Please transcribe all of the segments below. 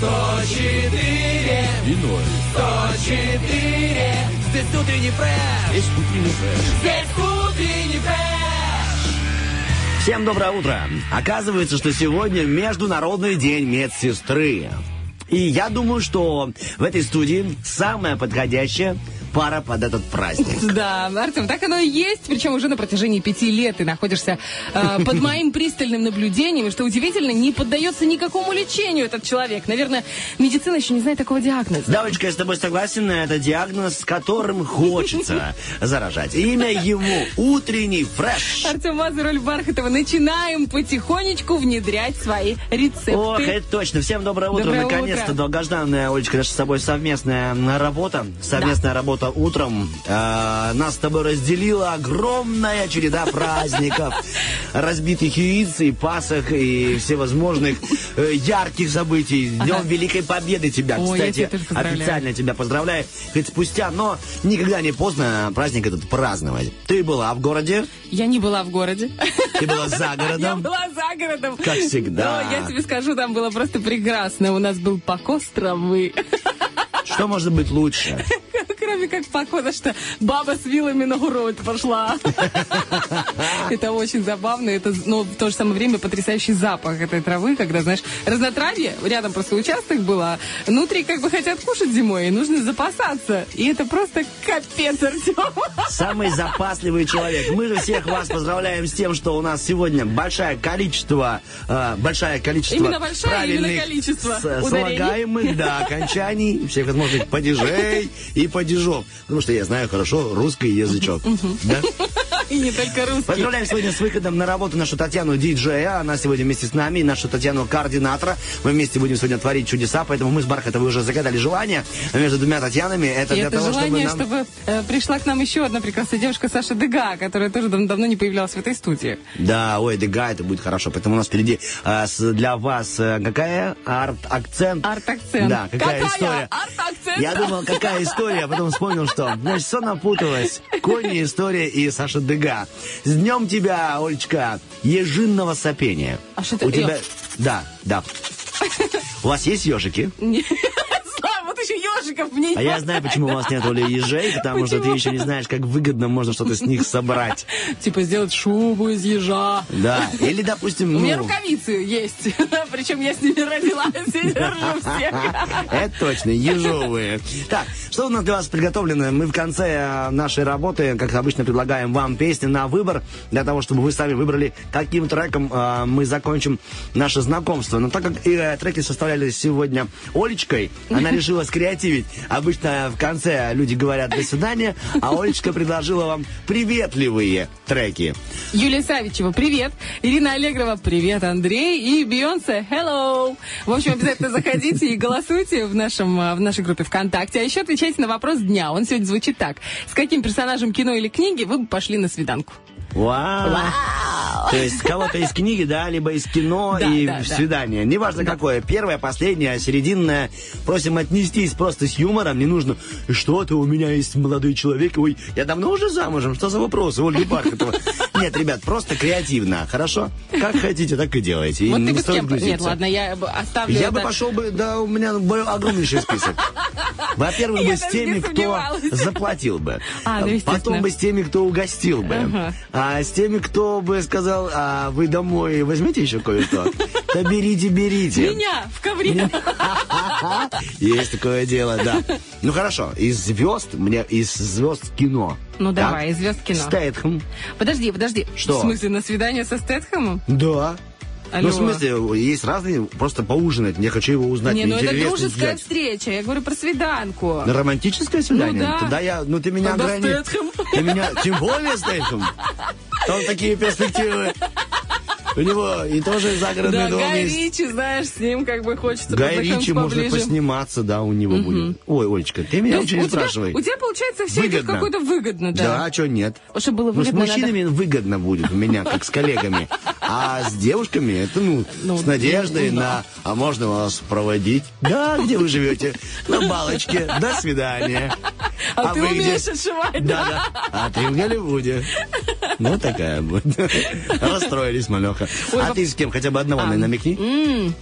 104 И ноль. 104 Здесь утренний фреш Есть утренний фреш. Здесь утренний фреш Всем доброе утро. Оказывается, что сегодня Международный день медсестры. И я думаю, что в этой студии самая подходящая пара под этот праздник. Да, Артем, так оно и есть, причем уже на протяжении пяти лет ты находишься э, под моим пристальным наблюдением, и что удивительно, не поддается никакому лечению этот человек. Наверное, медицина еще не знает такого диагноза. Давочка, я с тобой согласен, это диагноз, с которым хочется заражать. Имя ему утренний фреш. Артем Мазур, Оль Бархатова, начинаем потихонечку внедрять свои рецепты. Ох, это точно. Всем доброе утро. Наконец-то долгожданная, Олечка, наша с тобой совместная работа. Совместная работа утром. Э, нас с тобой разделила огромная череда праздников. Разбитых яиц и пасок и всевозможных э, ярких событий. С Днем Великой Победы тебя, Ой, я кстати. тебя. Официально тебя поздравляю. Хоть спустя, но никогда не поздно праздник этот праздновать. Ты была в городе, Я не была в городе. ты была за Я городом. была за городом. Как всегда. Но я тебе скажу, там было просто прекрасно. У нас был покос травы. Что может быть лучше? Кроме как покоса, что баба с вилами на грудь пошла. Это очень забавно. Это, но в то же самое время потрясающий запах этой травы, когда, знаешь, разнотравье, рядом просто участок был, а внутри как бы хотят кушать зимой, и нужно запасаться. И это просто капец, Артем. Самый запасливый человек. Мы же всех вас поздравляем с тем, что у нас сегодня большое количество, э, большое количество Именно большое, правильных именно количество слагаемых, да, окончаний, всех возможных падежей и падежов. Потому что я знаю хорошо русский язычок. Да? И не только русский. Поздравляем сегодня с выходом на работу нашу Татьяну диджея. Она сегодня вместе с нами, нашу Татьяну координатора. Мы вместе будем сегодня творить чудеса, поэтому мы с Бархатовой уже загадали желание между двумя Татьянами. Это И для это того, желание, чтобы нам... чтобы э, пришла к нам еще одна прекрасная девушка Саша Дега, которая тоже дав- давно не появлялась в этой студии. Да, ой, Дега, это будет хорошо. Поэтому у нас впереди с- для вас э, какая арт-акцент? Арт-акцент. Да, какая, Какая история? арт-акцент? Я думал, какая история, а потом вспомнил, что значит, все напуталось. Кони, история и Саша Дега. С днем тебя, Олечка, ежинного сопения. А что это? У тебя... Да, да. У вас есть ежики? Не- Слава, вот еще ежиков мне А я знаю, почему у вас нет Оли ежей, потому что ты еще не знаешь, как выгодно можно что-то с них собрать. Типа сделать шубу из ежа. Да. Или, допустим, У меня ну, рукавицы есть. Причем я с ними родилась и держу всех. Это точно, ежовые. Так, что у нас для вас приготовлено? Мы в конце э, нашей работы, как обычно, предлагаем вам песни на выбор, для того, чтобы вы сами выбрали, каким треком э, мы закончим наше знакомство. Но так как э, треки составлялись сегодня Олечкой, она решила скреативить. Обычно в конце люди говорят «до свидания», а Олечка предложила вам приветливые треки. Юлия Савичева, привет. Ирина Аллегрова, привет, Андрей. И Бейонсе, hello. В общем, обязательно заходите и голосуйте в, нашем, а, в нашей группе ВКонтакте. А еще отвечайте на вопрос дня. Он сегодня звучит так. С каким персонажем кино или книги вы бы пошли на свиданку? Вау! То есть кого-то из книги, да, либо из кино Да, и да, да. свидание. Неважно какое. Первое, последнее, серединное. Просим отнестись просто с юмором. Не нужно, что ты, у меня есть молодой человек. Ой, я давно уже замужем. Что за вопросы, Ольга Бархатова? Нет, ребят, просто креативно, хорошо? Как хотите, так и делайте. И вот не с стоит кем... Нет, ладно, я бы оставлю Я это. бы пошел бы, да, у меня был огромнейший список. Во-первых, бы с теми, кто заплатил бы. А, ну. Потом бы с теми, кто угостил бы. Ага. А с теми, кто бы сказал, а вы домой возьмите еще кое-что. Да берите, берите. Меня в ковре. Есть такое дело, да. Ну хорошо, из звезд, мне из звезд кино. Ну давай, из звезд кино. Стэтхэм. Подожди, подожди. Что? В смысле, на свидание со Стэтхэмом? Да. Алло. Ну, в смысле, есть разные, просто поужинать. Я хочу его узнать. Не, ну это дружеская взять. встреча. Я говорю про свиданку. На романтическое свидание? Ну да. Тогда я, ну ты меня Тогда ограни. Ты меня, тем более Стэтхэм. Там такие перспективы. У него и тоже загородный Да, дом Гай есть. Ричи, знаешь, с ним как бы хочется Гай Ричи можно посниматься, да, у него будет. Ой, Олечка, ты меня есть очень тебя- спрашивай. У тебя, получается, все Выгодно. какое-то выгодно, Да, да. а что нет? Чтобы было Ну, с выгодно, мужчинами выгодно будет у меня, как с коллегами. А с девушками это, ну, Ну, с надеждой ну, на «А можно вас проводить?» Да, где вы живете? На балочке. До свидания. А ты вы где? умеешь отшивать, Да, да. А ты в Голливуде. Ну, такая будет. Расстроились, малеха. Ой, А ты с кем? Хотя бы одного намекни.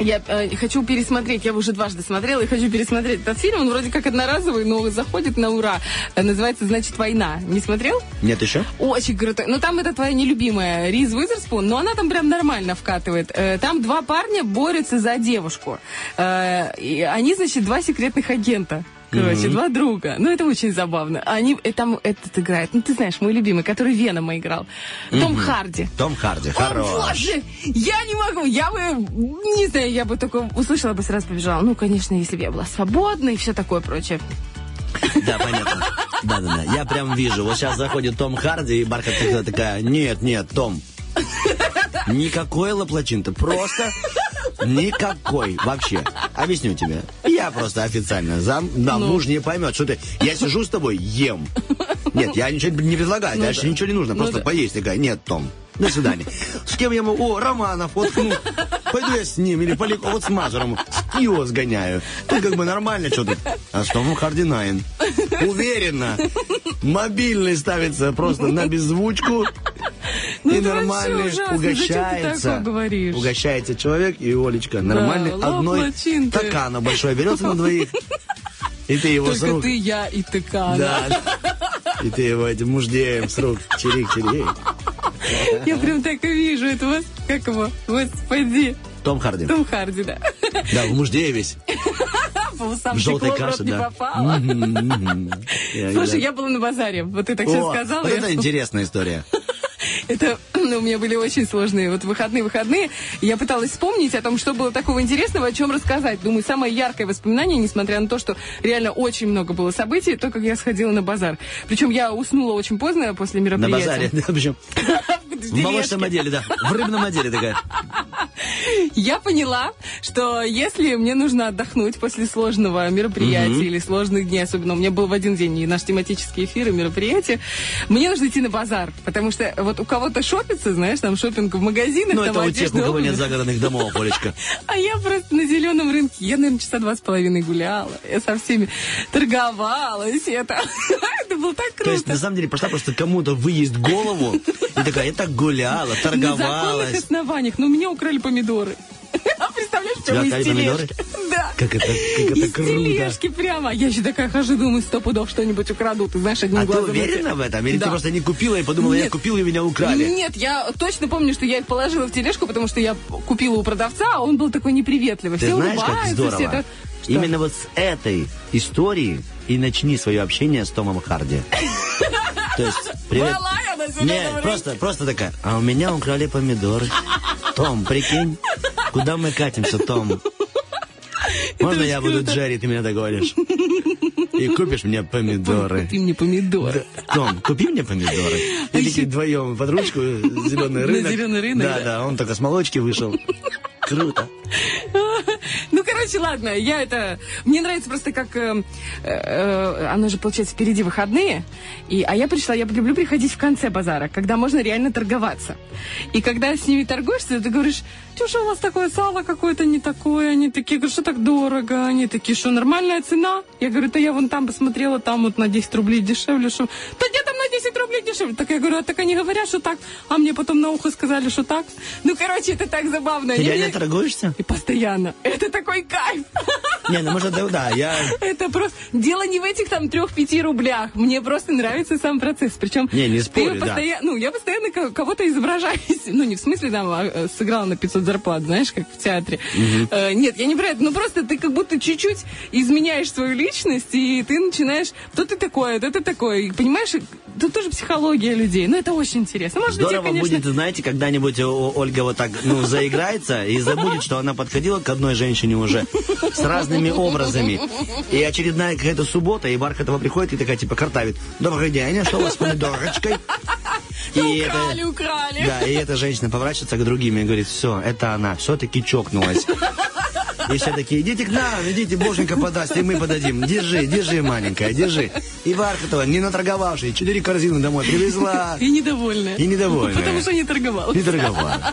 Я э, хочу пересмотреть, я уже дважды смотрела и хочу пересмотреть этот фильм. Он вроде как одноразовый, но заходит на ура. Э, Называется, значит, «Война». Не смотрел? Нет еще? Очень крутой. Ну, там это твоя нелюбимая Риз Уизерспун, но она там прям нормально вкатывает. Э, Там два парня борются за девушку. Э, и Они, значит, два секретных агента. Короче, два друга. Ну, это очень забавно. Они, э, там этот играет, ну, ты знаешь, мой любимый, который Венома играл. Том Харди. Том Харди, О, хорош. боже, я не могу, я бы, не знаю, я бы только услышала бы сразу побежала. Ну, конечно, если бы я была свободна и все такое прочее. Да, понятно. Да, да, да. Я прям вижу. Вот сейчас заходит Том Харди, и Бархат такая, нет, нет, Том. Никакой лаплачин-то. Просто никакой вообще. Объясню тебе. Я просто официально зам. Да, Ну. муж не поймет, что ты. Я сижу с тобой, ем. Нет, я ничего не предлагаю, Ну дальше да. ничего не нужно, Ну просто да. поесть. Такая, нет, Том. До свидания. С кем я могу? О, Романов, вот, ну, пойду я с ним, или Поляков, вот с Мазуром, с его сгоняю. Тут как бы нормально, что тут. А с Томом Харди Найн. Уверенно. Мобильный ставится просто на беззвучку. Ну, и нормально ужасно. Ты угощается. Угощается человек, и Олечка нормально Да, одной ты. стакана большой берется на двоих. И ты его с Только рук... ты, я и тыкана. Да. И ты его этим муждеем с рук чирик-чирик. Я прям так и вижу это. вас- Как его? Господи. Том Харди. Том Харди, да. Да, в муждее весь. В желтой каше, да. Слушай, я- была на базаре. Вот ты так сейчас сказала. вот это интересная история. Это ну, у меня были очень сложные вот выходные-выходные. Я пыталась вспомнить о том, что было такого интересного, о чем рассказать. Думаю, самое яркое воспоминание, несмотря на то, что реально очень много было событий, то, как я сходила на базар. Причем я уснула очень поздно после На мероприятия. базаре, да, причем В молочном отделе, да. В рыбном отделе такая. Я поняла, что если мне нужно отдохнуть после сложного мероприятия или сложных дней, особенно у меня был в один день и наш тематический эфир, и мероприятие, мне нужно идти на базар, потому что вот у кого-то шопится, знаешь, там шопинг в магазинах, Ну, это у тех, у кого нет загородных домов, Олечка. А я просто на зеленом рынке, я, наверное, часа два с половиной гуляла, я со всеми торговалась, это, это было так То есть, круто. на самом деле, пошла просто кому-то выесть голову и такая, я так гуляла, На законных торговалась. основаниях, но у меня украли помидоры. Представляешь, Тебя прямо из тележки. Да. Как это, как это Из круто. тележки прямо. Я еще такая хожу, думаю, сто пудов что-нибудь украдут. Ты знаешь, одним А ты глазом... уверена эти- в этом? Или Да. ты просто не купила и подумала, я Нет. купила и меня украли? Нет, я точно помню, что я их положила в тележку, потому что я купила у продавца, а он был такой неприветливый. Ты все знаешь, как здорово? все это... Что? Именно вот с этой истории и начни свое общение с Томом Харди. То есть, привет. Я Нет, просто, просто такая, а у меня украли помидоры. Том, прикинь, куда мы катимся, Том? Можно я буду. Джерри, ты меня догонишь? И купишь мне помидоры. Купи мне помидоры. Том, купи мне помидоры. А И еще- такие вдвоем под ручку, зеленый рынок. зеленый рынок, да. да, он только с молочки вышел. Круто. Ну, короче, ладно, я это... Мне нравится просто как... э, э, оно же, получается, впереди выходные. И, а я пришла, я люблю приходить в конце базара, когда можно реально торговаться. И когда с ними торгуешься, ты говоришь, что же у вас такое сало какое-то не такое? Они такие, говорю, что так дорого? Они такие, что нормальная цена? Я говорю, да я вон там посмотрела, там вот на 10 рублей дешевле. Что... Да где там на 10 рублей дешевле? Так я говорю, а так они говорят, что так. А мне потом на ухо сказали, что так. Ну, короче, это так забавно. Ты реально мне- торгуешься? и постоянно. Это такой кайф. Не, ну может, да, да, я... Это просто... Дело не в этих там трех-пяти рублях. Мне просто нравится сам процесс. Причем... Не, не спорю, да. постоянно, Ну, я постоянно ко- кого-то изображаюсь. Ну, не в смысле там а, э, сыграла на 500 зарплат, знаешь, как в театре. Э, нет, я не про это. Ну, просто ты как будто чуть-чуть изменяешь свою личность, и ты начинаешь... То ты такое, то ты такое. И, понимаешь, тут тоже психология людей. Ну, это очень интересно. Может Здорово конечно... будет, знаете, когда-нибудь О- Ольга вот так, ну, заиграется и забудет, что она подходила к одной женщине уже с разными образами. И очередная какая-то суббота, и Бархатова приходит и такая, типа, картавит. Добрый день, а что у вас с помидорочкой? И украли, это, украли. Да, и эта женщина поворачивается к другим и говорит, все, это она, все-таки чокнулась. И все такие, идите к нам, идите, боженька подаст, и мы подадим. Держи, держи, маленькая, держи. И Бархатова, не наторговавшая, четыре корзины домой привезла. И недовольная. И недовольная. Потому что не торговала. Не торговала.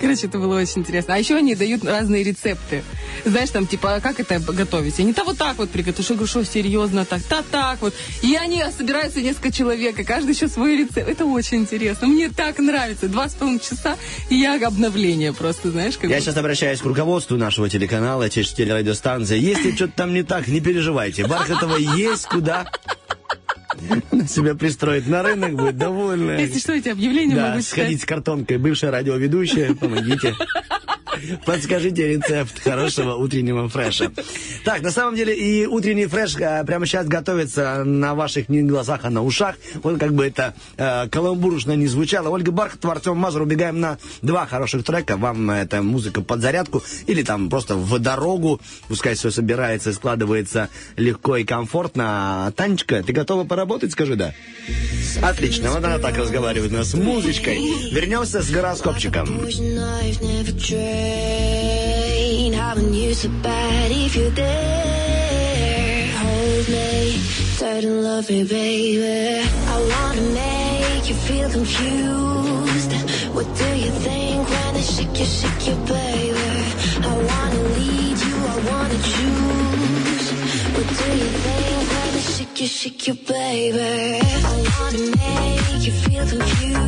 Короче, это было очень интересно. А еще они дают разные рецепты. Знаешь, там, типа, а как это готовить? Они-то вот так вот приготовят. Я говорю, что серьезно так? Да так вот. И они собираются несколько человек, и каждый еще свой рецепт. Это очень интересно. Мне так нравится. Два с половиной часа, и я обновление просто, знаешь. Как я бы. сейчас обращаюсь к руководству нашего телеканала, телерадиостанции. Если что-то там не так, не переживайте. Бархатова есть куда себя пристроить на рынок, будет довольна. Если что, эти объявления да, могу сходить с картонкой. Бывшая радиоведущая, помогите. Подскажите рецепт хорошего утреннего фреша. Так, на самом деле и утренний фреш а, прямо сейчас готовится на ваших не глазах, а на ушах. Вот как бы это э, каламбурушно не звучало. Ольга Бархатова, Артем Мазур. Убегаем на два хороших трека. Вам эта музыка под зарядку или там просто в дорогу. Пускай все собирается складывается легко и комфортно. Танечка, ты готова поработать? Скажи да. Отлично, вот она так разговаривает у нас с музычкой. Вернемся с гороскопчиком. Train Having you so bad if you're there. Hold me tight and love me, baby. I wanna make you feel confused. What do you think when I shake you, shake you, baby? I wanna lead you, I wanna choose. What do you think when I shake you, shake you, baby? I wanna make you feel confused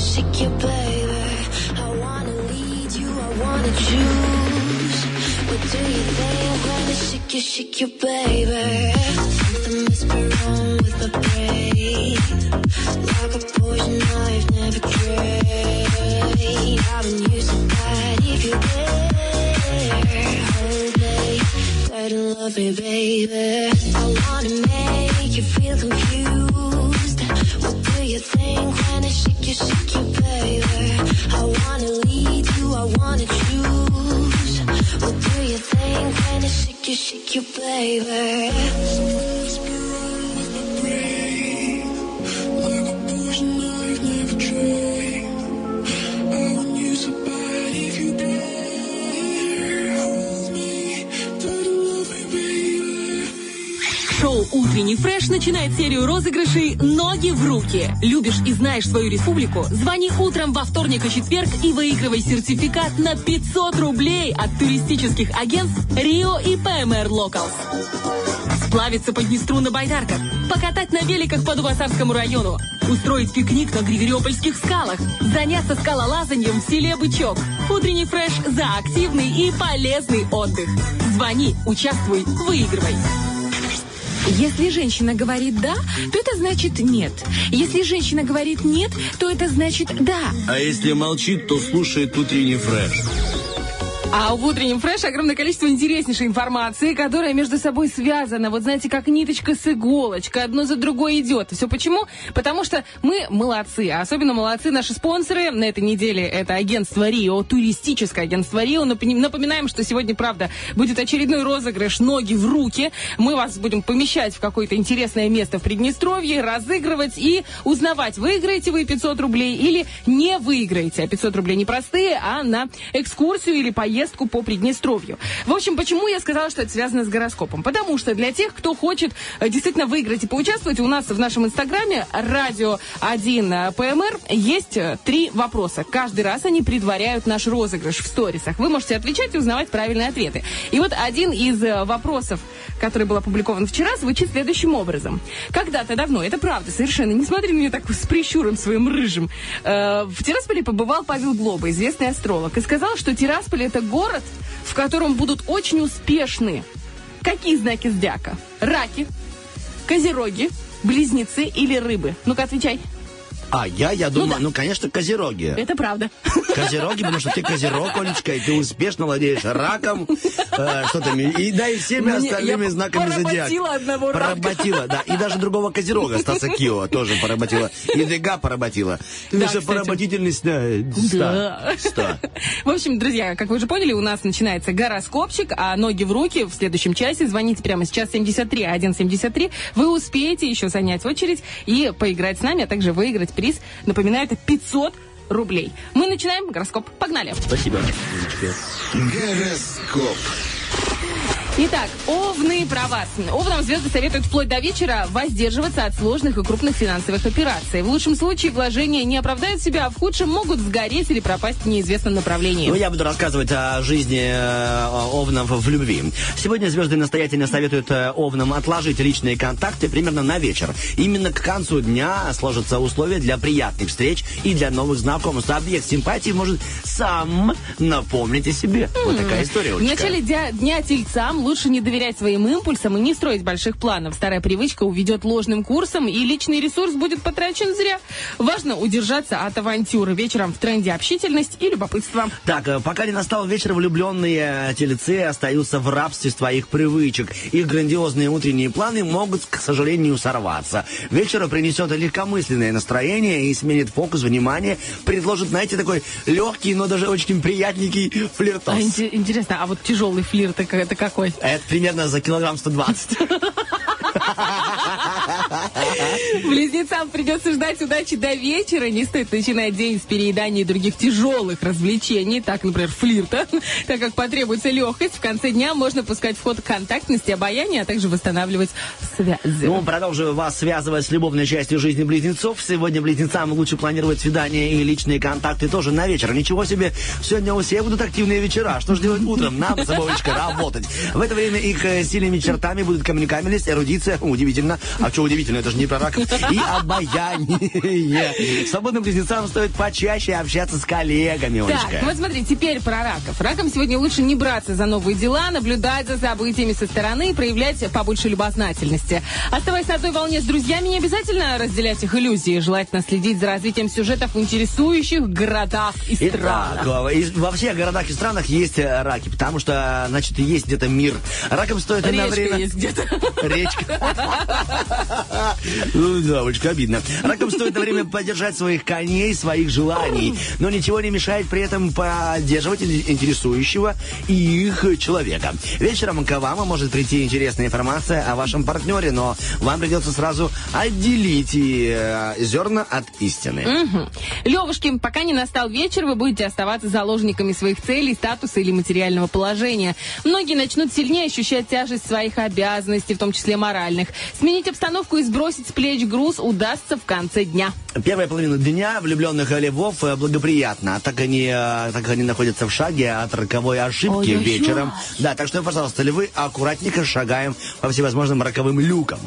Shake you, baby? I wanna lead you, I wanna choose. What do you think when I shake you, shake you, baby? Something must be wrong with my brain. Like a poison I've never tried. I've been using that if you're there. Hold me tight love me, baby. flavor. «Утренний фреш» начинает серию розыгрышей «Ноги в руки». Любишь и знаешь свою республику? Звони утром во вторник и четверг и выигрывай сертификат на 500 рублей от туристических агентств «Рио» и «ПМР Локалс». Сплавиться по Днестру на байдарках, покатать на великах по Дубасарскому району, устроить пикник на Григориопольских скалах, заняться скалолазанием в селе Бычок. Утренний фреш за активный и полезный отдых. Звони, участвуй, выигрывай. Если женщина говорит «да», то это значит «нет». Если женщина говорит «нет», то это значит «да». А если молчит, то слушает утренний фреш. А в утреннем фреше огромное количество интереснейшей информации, которая между собой связана. Вот знаете, как ниточка с иголочкой. Одно за другое идет. Все почему? Потому что мы молодцы. А особенно молодцы наши спонсоры. На этой неделе это агентство Рио, туристическое агентство Рио. Напоминаем, что сегодня, правда, будет очередной розыгрыш «Ноги в руки». Мы вас будем помещать в какое-то интересное место в Приднестровье, разыгрывать и узнавать, выиграете вы 500 рублей или не выиграете. А 500 рублей не простые, а на экскурсию или поездку поездку по Приднестровью. В общем, почему я сказала, что это связано с гороскопом? Потому что для тех, кто хочет э, действительно выиграть и поучаствовать, у нас в нашем инстаграме радио 1 э, ПМР есть э, три вопроса. Каждый раз они предваряют наш розыгрыш в сторисах. Вы можете отвечать и узнавать правильные ответы. И вот один из вопросов, который был опубликован вчера, звучит следующим образом. Когда-то давно, это правда, совершенно, не смотри на меня так с прищуром своим рыжим, в Тирасполе побывал Павел Глоба, известный астролог, и сказал, что Тирасполь это город, в котором будут очень успешны. Какие знаки зодиака? Раки, козероги, близнецы или рыбы? Ну-ка, отвечай. А я, я думаю, да. ну, конечно, козероги. Это правда. Козероги, потому что ты козерог, Олечка, и ты успешно владеешь раком, э, что там, и, да, и всеми Мне- остальными я знаками зодиака. поработила одного рака. Поработила, да. И даже другого козерога, Стаса Кио, тоже поработила. И Дега поработила. Ты Да, кстати. поработительность Да. ста. Ста. В общем, друзья, как вы уже поняли, у нас начинается гороскопчик, а ноги в руки в следующем часе. Звоните прямо сейчас 73 173. Вы успеете еще занять очередь и поиграть с нами, а также выиграть приз. Напоминаю, это 500 рублей. Мы начинаем гороскоп. Погнали. Спасибо. Гороскоп. Итак, овны про вас. Овнам звезды советуют вплоть до вечера воздерживаться от сложных и крупных финансовых операций. В лучшем случае вложения не оправдают себя, а в худшем могут сгореть или пропасть в неизвестном направлении. Ну, я буду рассказывать о жизни э, овнов в любви. Сегодня звезды настоятельно советуют э, овнам отложить личные контакты примерно на вечер. Именно к концу дня сложатся условия для приятных встреч и для новых знакомств. Объект симпатии может сам напомнить о себе. Вот такая история, В Олечка. начале дня, дня лучше не доверять своим импульсам и не строить больших планов. Старая привычка уведет ложным курсом, и личный ресурс будет потрачен зря. Важно удержаться от авантюры. Вечером в тренде общительность и любопытство. Так, э, пока не настал вечер, влюбленные тельцы остаются в рабстве своих привычек. Их грандиозные утренние планы могут, к сожалению, сорваться. Вечер принесет легкомысленное настроение и сменит фокус внимания, предложит, знаете, такой легкий, но даже очень приятненький флиртос. А, инте- интересно, а вот тяжелый флирт это какой? Это примерно за килограмм 120. Близнецам придется ждать удачи до вечера. Не стоит начинать день с переедания и других тяжелых развлечений, так, например, флирта, так как потребуется легкость. В конце дня можно пускать в ход контактность и обаяние, а также восстанавливать связи. Ну, продолжу вас связывать с любовной частью жизни близнецов. Сегодня близнецам лучше планировать свидания и личные контакты тоже на вечер. Ничего себе, сегодня у всех будут активные вечера. Что же делать утром? Нам Вовочкой работать. В это время их э, сильными чертами будут коммуникабельность, эрудиция, удивительно. А что удивительно, это же не про рак. И обаяние. Свободным близнецам стоит почаще общаться с коллегами, Так, Олечка. вот смотри, теперь про раков. Ракам сегодня лучше не браться за новые дела, наблюдать за событиями со стороны и проявлять побольше любознательности. Оставаясь на одной волне с друзьями, не обязательно разделять их иллюзии. Желательно следить за развитием сюжетов в интересующих городах и Итак, странах. и во всех городах и странах есть э, раки, потому что, значит, есть где-то мир. Ракам стоит Речка одновременно... есть где-то. Речка. Ну, да, очень обидно. Ракам стоит на время поддержать своих коней, своих желаний, но ничего не мешает при этом поддерживать ин- интересующего их человека. Вечером к вам может прийти интересная информация о вашем партнере, но вам придется сразу отделить э, зерна от истины. Левушки, пока не настал вечер, вы будете оставаться заложниками своих целей, статуса или материального положения. Многие начнут сильнее ощущать тяжесть своих обязанностей, в том числе моральных. Сменить обстановку и сбросить с плеч груз удастся в конце дня. Первая половина дня влюбленных львов э, благоприятна, а так они, э, так они находятся в шаге от роковой ошибки Ой-ой-ой. вечером. Да, так что, пожалуйста, львы аккуратненько шагаем по всевозможным роковым люкам.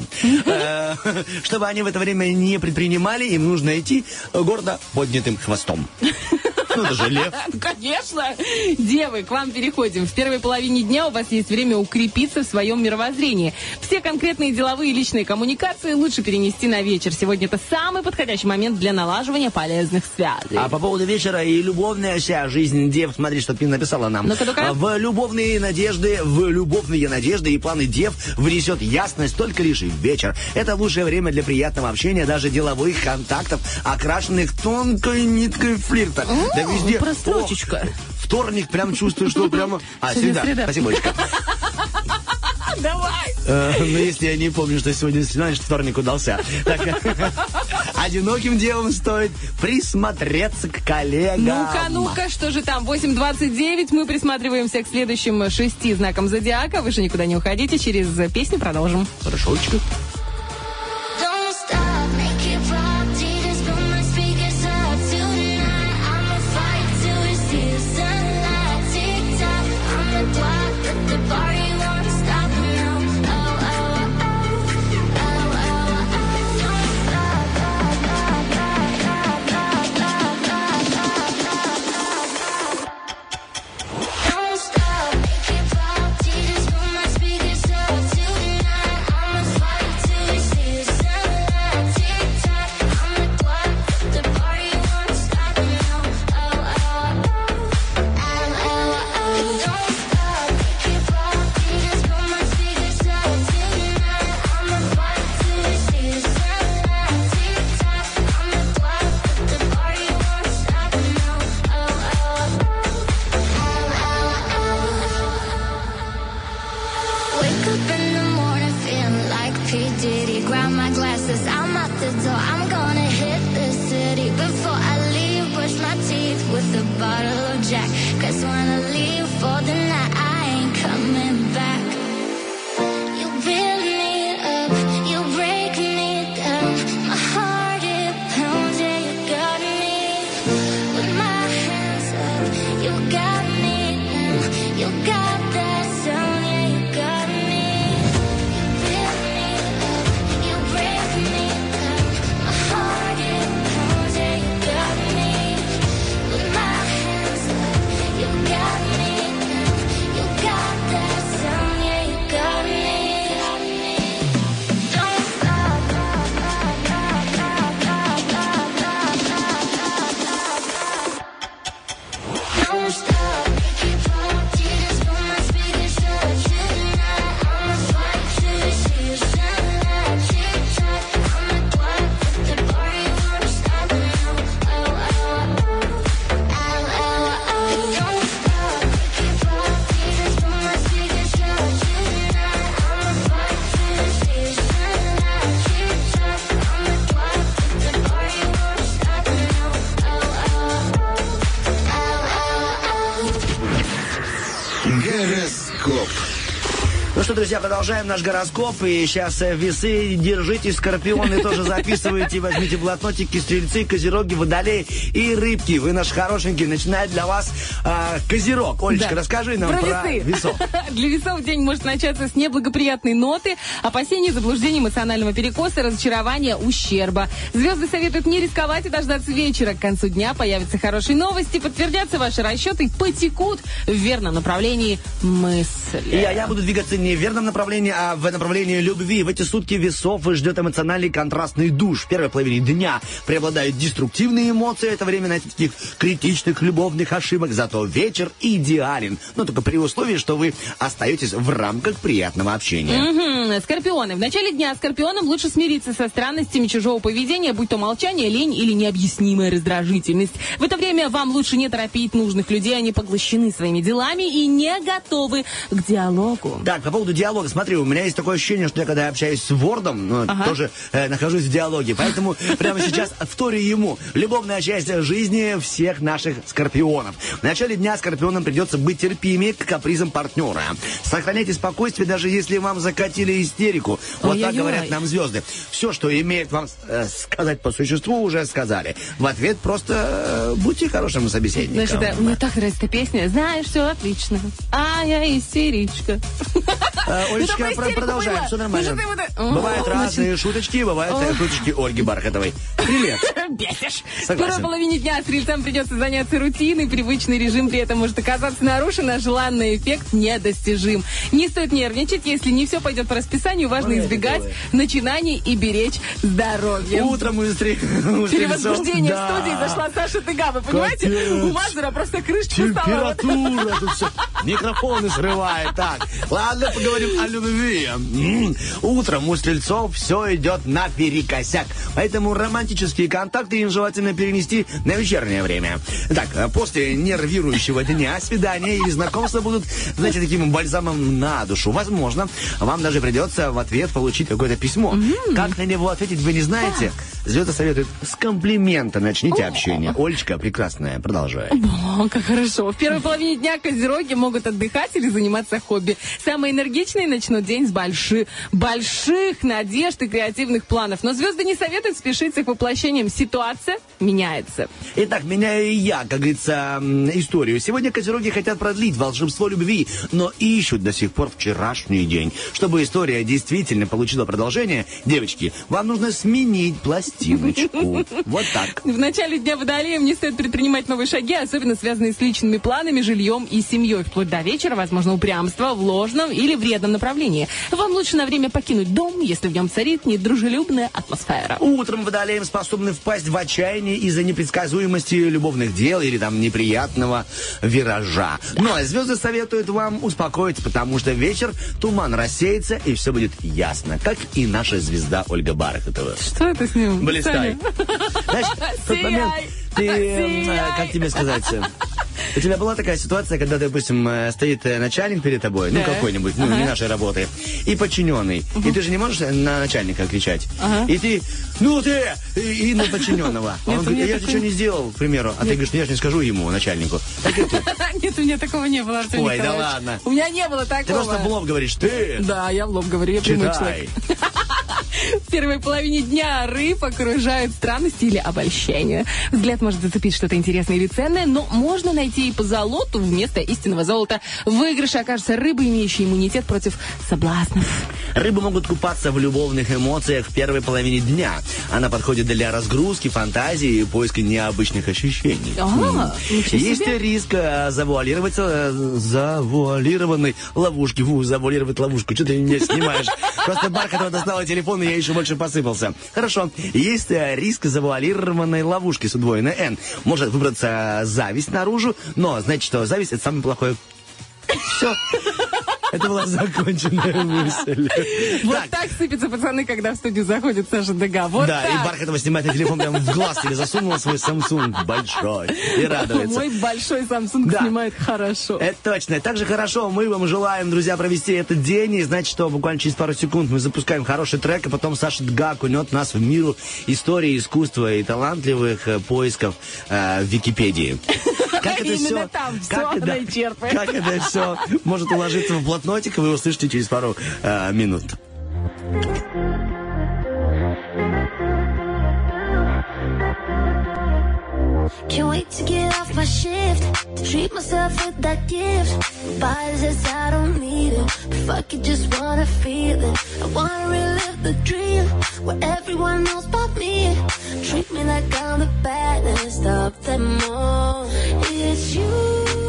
Э, Чтобы они в это время не предпринимали, им нужно идти гордо поднятым хвостом. Ну, это же лев. Ну, Конечно! Девы, к вам переходим. В первой половине дня у вас есть время укрепиться в своем мировоззрении. Все конкретные деловые и личные коммуникации лучше перенести на вечер. Сегодня это самый подходящий момент для налаживания полезных связей. А по поводу вечера и любовная вся жизнь дев, смотри, что ты написала нам. Ну-ка, ну-ка. В любовные надежды, в любовные надежды и планы дев внесет ясность только лишь вечер. Это лучшее время для приятного общения, даже деловых контактов, окрашенных тонкой ниткой флирта. Да везде. прострочечка. Вторник, прям чувствую, что прямо... А, Сегодня среда. среда. Спасибо, Олечка. Давай! Э, Ну, если я не помню, что сегодня среда, значит, вторник удался. Так, одиноким девам стоит присмотреться к коллегам. Ну-ка, ну-ка, что же там? 8.29. Мы присматриваемся к следующим шести знакам зодиака. Вы же никуда не уходите. Через песню продолжим. Хорошочка. Don't продолжаем наш гороскоп. И сейчас э, весы, держите, скорпионы тоже записывайте. Возьмите блокнотики, стрельцы, козероги, водолеи и рыбки. Вы наш хорошенький. Начинает для вас а, козерог. Олечка, Да. расскажи нам про, весы. весов. Для весов день может начаться с неблагоприятной ноты, опасений, заблуждений, эмоционального перекоса, разочарования, ущерба. Звезды советуют не рисковать и дождаться вечера. К концу дня появятся хорошие новости, подтвердятся ваши расчеты, потекут в верном направлении мысли. Я, я буду двигаться не в верном направлении, а в направлении любви. В эти сутки весов ждет эмоциональный контрастный душ. В первой половине дня преобладают деструктивные эмоции. Это время на таких критичных любовных ошибок. Зато вечер идеален. Но только при условии, что вы остаетесь в рамках приятного общения. Мгм. Скорпионы. В начале дня скорпионам лучше смириться со странностями чужого поведения, будь то молчание, лень или необъяснимая раздражительность. В это время вам лучше не торопить нужных людей, они поглощены своими делами и не готовы к диалогу. Так, по поводу диалога, смотри, у меня есть такое ощущение, что я когда общаюсь с Вордом, ну, Ага. тоже э, нахожусь в диалоге. Поэтому прямо сейчас вторю ему. Любовная часть жизни всех наших скорпионов. В начале дня скорпионам придется быть терпимее к капризам партнера. Сохраняйте спокойствие, даже если вам закатили истерику. Вот так Ой-ой-ой. говорят нам звезды. Все, что имеет вам э, сказать по существу, уже сказали. В ответ просто э, будьте хорошим собеседником. Знаешь, это, мне так нравится эта песня. Знаешь, все отлично. А я истеричка. Э, Ну, Олечка, продолжаем, все Ну, нормально. Бывают разные шуточки, бывают шуточки Ольги Бархатовой. Привет. Бесишь. Согласен. первой половине дня стрельцам придется заняться рутиной, привычный режим при этом может оказаться нарушен, а желанный эффект недостижим. Не стоит нервничать, если не все пойдет по расписанию, важно избегать начинаний и беречь здоровье. Утром у стри- у Через стрельцов- возбуждение Да. в студии зашла Саша Тыгава, понимаете? Капец. У Мазура просто крышечка. Температура, тут все микрофоны срывает. Так, ладно, поговорим о любви. М, Утром у стрельцов все идет наперекосяк. Поэтому романтические контакты им желательно перенести на вечернее время. Так, э, после нервирующего дня свидания или знакомства будут, знаете, таким бальзамом на душу. Возможно, вам даже придется в ответ получить какое-то письмо. Как на него ответить, вы не знаете? Звезды советуют с комплимента начните общение. Олечка, прекрасная, продолжай. О, как хорошо. В первой половине дня козероги могут отдыхать или заниматься хобби. Самые энергичные начнут день с больших, больших надежд и креативных планов. Но звезды не советуют спешить с их воплощением. Ситуация меняется. Итак, меняю и я, как говорится, историю. Сегодня козероги хотят продлить волшебство любви, но ищут до сих пор вчерашний день. Чтобы история действительно получила продолжение, девочки, вам нужно сменить пластиночку. Вот так. В начале дня водолеям не стоит предпринимать новые шаги, особенно связанные с личными планами, жильем и семьей. Вплоть до вечера, возможно, упрямство в ложном или вредном направлении. Вам лучше на время покинуть дом, если в нем царит недружелюбная атмосфера. Утром водолеям способны впасть в отчаяние из-за непредсказуемости любовных дел или там неприятного виража. Ну а звезды советуют вам успокоиться, потому что вечер туман рассеется и все будет ясно, как и наша звезда Ольга Бархатова. Что это с ним? Блистай. Знаешь, в тот момент ты, э, как тебе сказать, у тебя была такая ситуация, когда, допустим, э, стоит э, начальник перед тобой, ну, какой-нибудь, ну, не нашей работы, и подчиненный. И ты же не можешь на начальника кричать. Ага. И ты, ну ты, и, и на подчиненного. А он говорит, я же такого- ничего не сделал, к примеру. А ты говоришь, ну я же не скажу ему, начальнику. Нет, у меня такого не было, Артур Ой, да ладно. У меня не было такого. Ты просто в лоб говоришь, ты, Да, я в лоб говорю, я прямой человек. В первой половине дня рыб окружают странности или обольщения. Взгляд может зацепить что-то интересное или ценное, но можно найти и по золоту вместо истинного золота. В выигрыше окажется рыба, имеющая иммунитет против соблазнов. Рыбы могут купаться в любовных эмоциях в первой половине дня. Она подходит для разгрузки, фантазии и поиска необычных ощущений. А, М. ничего Есть риск э, завуалироваться э, завуалированной ловушки. Фу, завуалировать ловушку. Что ты меня снимаешь? Просто Бархатова достала телефон, и я еще больше посыпался. Хорошо. Есть э, риск завуалированной ловушки с удвоенной N. Может выбраться зависть наружу, но знаете что, зависть это самое плохое. Все. Это была законченная мысль. Вот Так, сыпятся пацаны, когда в студию заходит Саша Дега. Вот да, и Бархатова снимает на телефон прямо в глаз или засунула свой Samsung большой и радуется. Мой большой Samsung снимает хорошо. Это точно. Также хорошо мы вам желаем, друзья, провести этот день. И значит, что буквально через пару секунд мы запускаем хороший трек, а потом Саша Дга окунет нас в миру истории, искусства и талантливых э, поисков э, в Википедии. Как это все, там как, черпает. как это все может уложиться в блокнотик, вы услышите через пару э, минут. Can't wait to get off my shift treat myself with that gift. Body I don't need it, fuck it, just wanna feel it. I wanna relive the dream where everyone knows about me. Treat me like I'm the baddest of them all. It's you.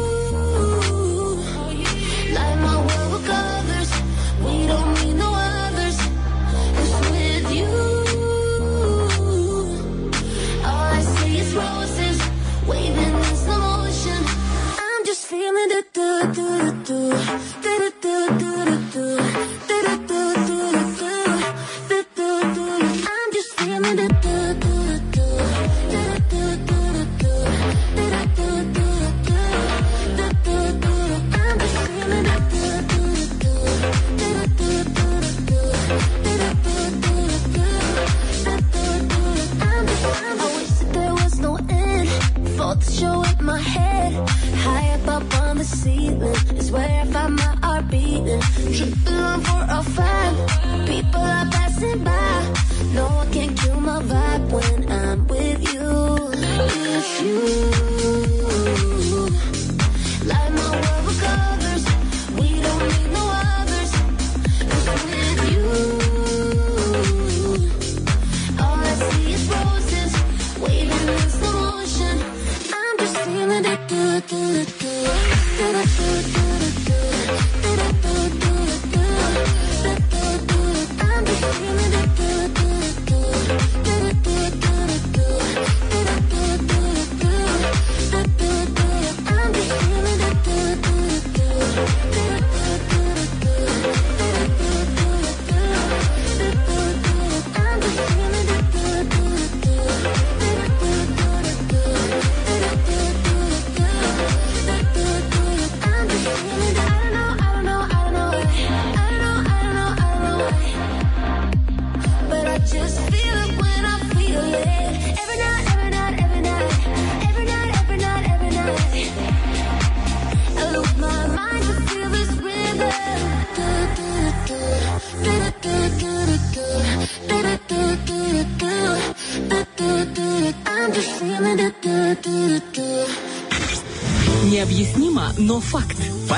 Feeling do do do do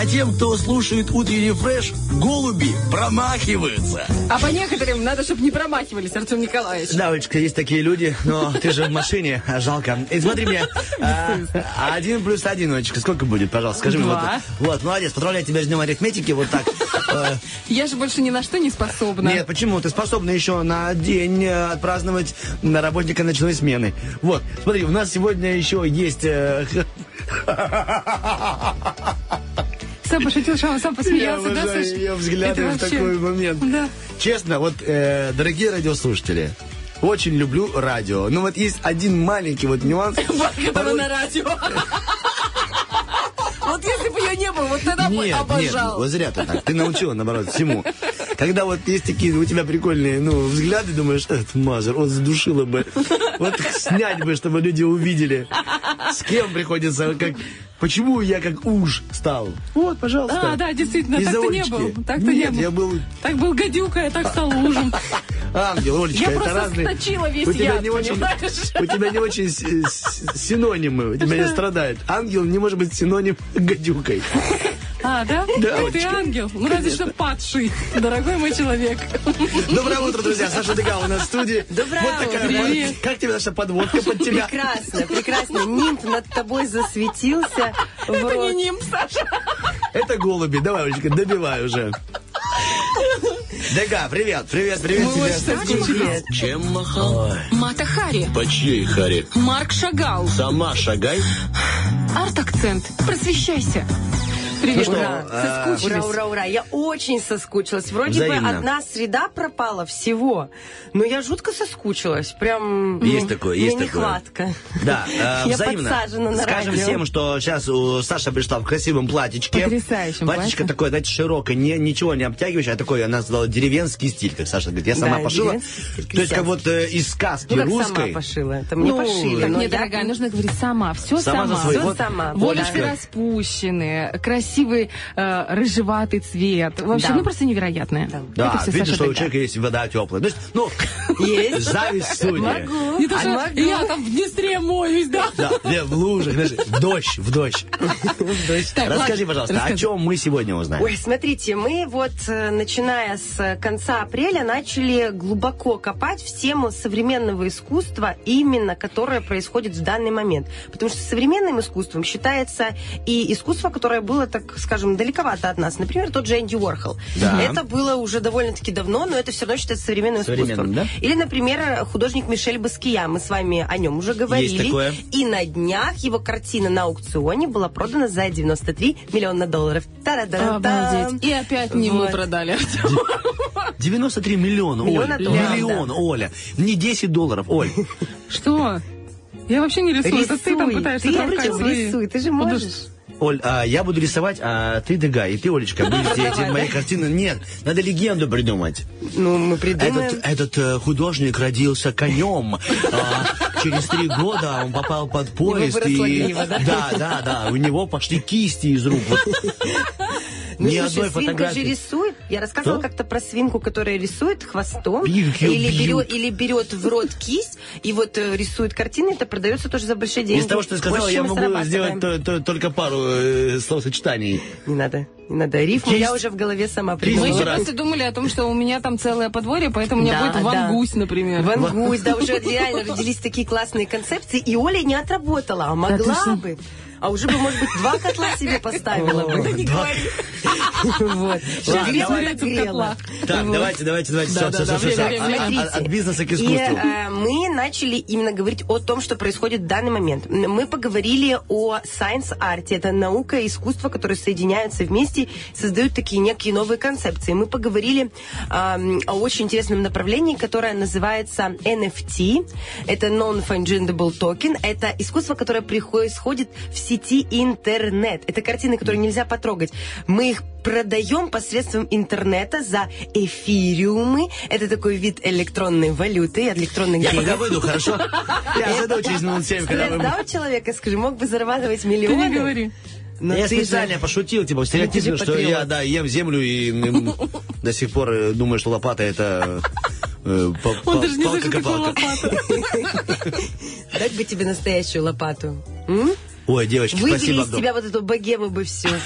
тем, кто слушает утренний фреш, голуби промахиваются. А по некоторым надо, чтобы не промахивались, Артем Николаевич. Да, Олечка, есть такие люди, но ты же в машине, а жалко. И смотри мне, а, один плюс один, Олечка, сколько будет, пожалуйста, скажи мне. Два. Вот, молодец, поздравляю тебя с днем арифметики, вот так. Э, Я же больше ни на что не способна. Нет, почему? Ты способна еще на день э, отпраздновать на работника ночной смены. Вот, смотри, у нас сегодня еще есть... Сам пошутил, сам, посмеялся, да, Саша? ее взгляды в такой момент. Честно, вот, э, дорогие радиослушатели, очень люблю радио. Но вот есть один маленький вот нюанс. Который на радио. Вот если бы ее не было, вот тогда бы Нет, нет, обожал. вот зря ты так. Ты научила, наоборот, всему. Когда вот есть такие у тебя прикольные, ну, взгляды, думаешь, этот мазер, он задушила бы. Вот снять бы, чтобы люди увидели, с кем приходится, как... Почему я как уж стал? Вот, пожалуйста. А, да, действительно, Из-за так-то не был. Так-то не Нет, был. я был... Так был гадюка, я так стал ужин. ангел, Олечка, Я это просто разные... сточила весь у тебя яд, не очень, у тебя не очень синонимы, у тебя не страдают. Ангел не может быть синоним гадюкой. А, да? Да, Ты ангел. Ну, разве что падший, дорогой мой человек. Доброе утро, друзья. Саша Дегал у нас в студии. Доброе вот такая Привет. Как тебе наша подводка под тебя? Прекрасно, прекрасно. Нимб над тобой засветился. Это не нимб, Саша. Это голуби. Давай, Олечка, добивай уже. Дега, привет, привет, привет Мы тебе. Привет. Чем махал? Мата Хари, По чьей харе? Марк Шагал, Сама шагай. арт-акцент. Просвещайся. Привет. что, Ура, а, Ура, ура, ура. Я очень соскучилась. Вроде Взаимно. бы одна среда пропала всего, но я жутко соскучилась. Прям Есть ну, такое, есть такое. нехватка. Да, э, Я взаимно. подсажена на Скажем радио. всем, что сейчас у Саша пришла в красивом платьичке. Потрясающем Платьичко платье. такое, знаете, широкое, не, ничего не обтягивающее, а такое, она сказала, деревенский стиль, как Саша говорит. Я сама Да, пошила. То есть, как вот э, из сказки Ну, как русской. сама пошила. Это мне Ну, пошили. Нет, я- дорогая, нужно говорить сама. Все Сама сама. вот. сама. Волосы Олечка. распущенные, красивый э, рыжеватый цвет. Вообще, Да. ну просто невероятное. Да. Да, Это всё видишь, что у человека есть вода теплая. То есть, ну, Есть. зависть в студии. Могу. Не то, А что могу. я там в Днестре моюсь, да? Да, в лужах, знаешь, в дождь, в дождь. Так, Расскажи, ладно, пожалуйста, о чем мы сегодня узнаем? Ой, смотрите, мы вот, э, начиная с конца апреля, начали глубоко копать в тему современного искусства, именно которое происходит в данный момент. Потому что современным искусством считается и искусство, которое было, так скажем, далековато от нас. Например, тот же Энди Уорхол. Да. Это было уже довольно-таки давно, но это все равно считается современным Современным, искусством. да? Или, например, художник Мишель Баския. Мы с вами о нем уже говорили. такое. И на днях его картина на аукционе была продана за 93 миллиона долларов. Обалдеть. И опять не мы Вот. продали, Артем. 93 миллиона, Миллиона Оль. долларов, Миллион, да. Оля. Не 10 долларов, Оль. Что? Я вообще не рисую. Это ты там Рисуй. пытаешься Ты причем рисуй, ты же можешь. Оль, а я буду рисовать, а ты, Дега, и ты, Олечка, будете эти мои картины. Нет, надо легенду придумать. Ну, мы придумаем. Этот, этот э, художник родился конем. А, через три года он попал под поезд. и... грива, да? да, да, да. У него пошли кисти из рук. Вот. Ну, Ни слушай, одной свинка же фотографии. рисует. Я рассказывала как-то про свинку, которая рисует хвостом. Бьют или, бьют. берет, или берет в рот кисть и вот э, рисует картины. Это продается тоже за большие деньги. Из того, что ты сказала, Больше я могу сделать то- то- только пару э, словосочетаний. Не надо, не надо. Рифму Кисть. я уже в голове сама Мы придумала. еще Раз. просто думали о том, что у меня там целое подворье, поэтому у меня Да, будет да. вангусь, например. Вангусь, да, уже реально родились такие классные концепции. И Оля не отработала, а могла что? бы. А уже бы, может быть, два котла себе поставила бы. Два- Вот. Сейчас Ладно, я давай. подогрела. Так, Вот. давайте, давайте, давайте. Да, Все, да, все, да, все. От бизнеса к искусству. э, мы начали именно говорить о том, что происходит в данный момент. Мы поговорили о science-арте. Это наука и искусство, которые соединяются вместе, создают такие некие новые концепции. Мы поговорили эм, о очень интересном направлении, которое называется NFT. Это Non-Fungible Token. Это искусство, которое происходит в сети интернет. Это картины, которые нельзя потрогать. Мы их продаем посредством интернета за эфириумы. Это такой вид электронной валюты, электронных Я денег. пока выйду, хорошо? Я зайду через минут 7, когда вы... человека, скажи, мог бы зарабатывать Ты миллионы? не говори. Я специально пошутил, типа, Ну, же что я, да, ем землю и до сих пор э, думаю, что лопата это э, Он даже не слышит, какой палка-копалка. лопата. Дать бы тебе настоящую лопату. Ой, девочки, Вывели спасибо. из тебя вот эту богему бы всю. Это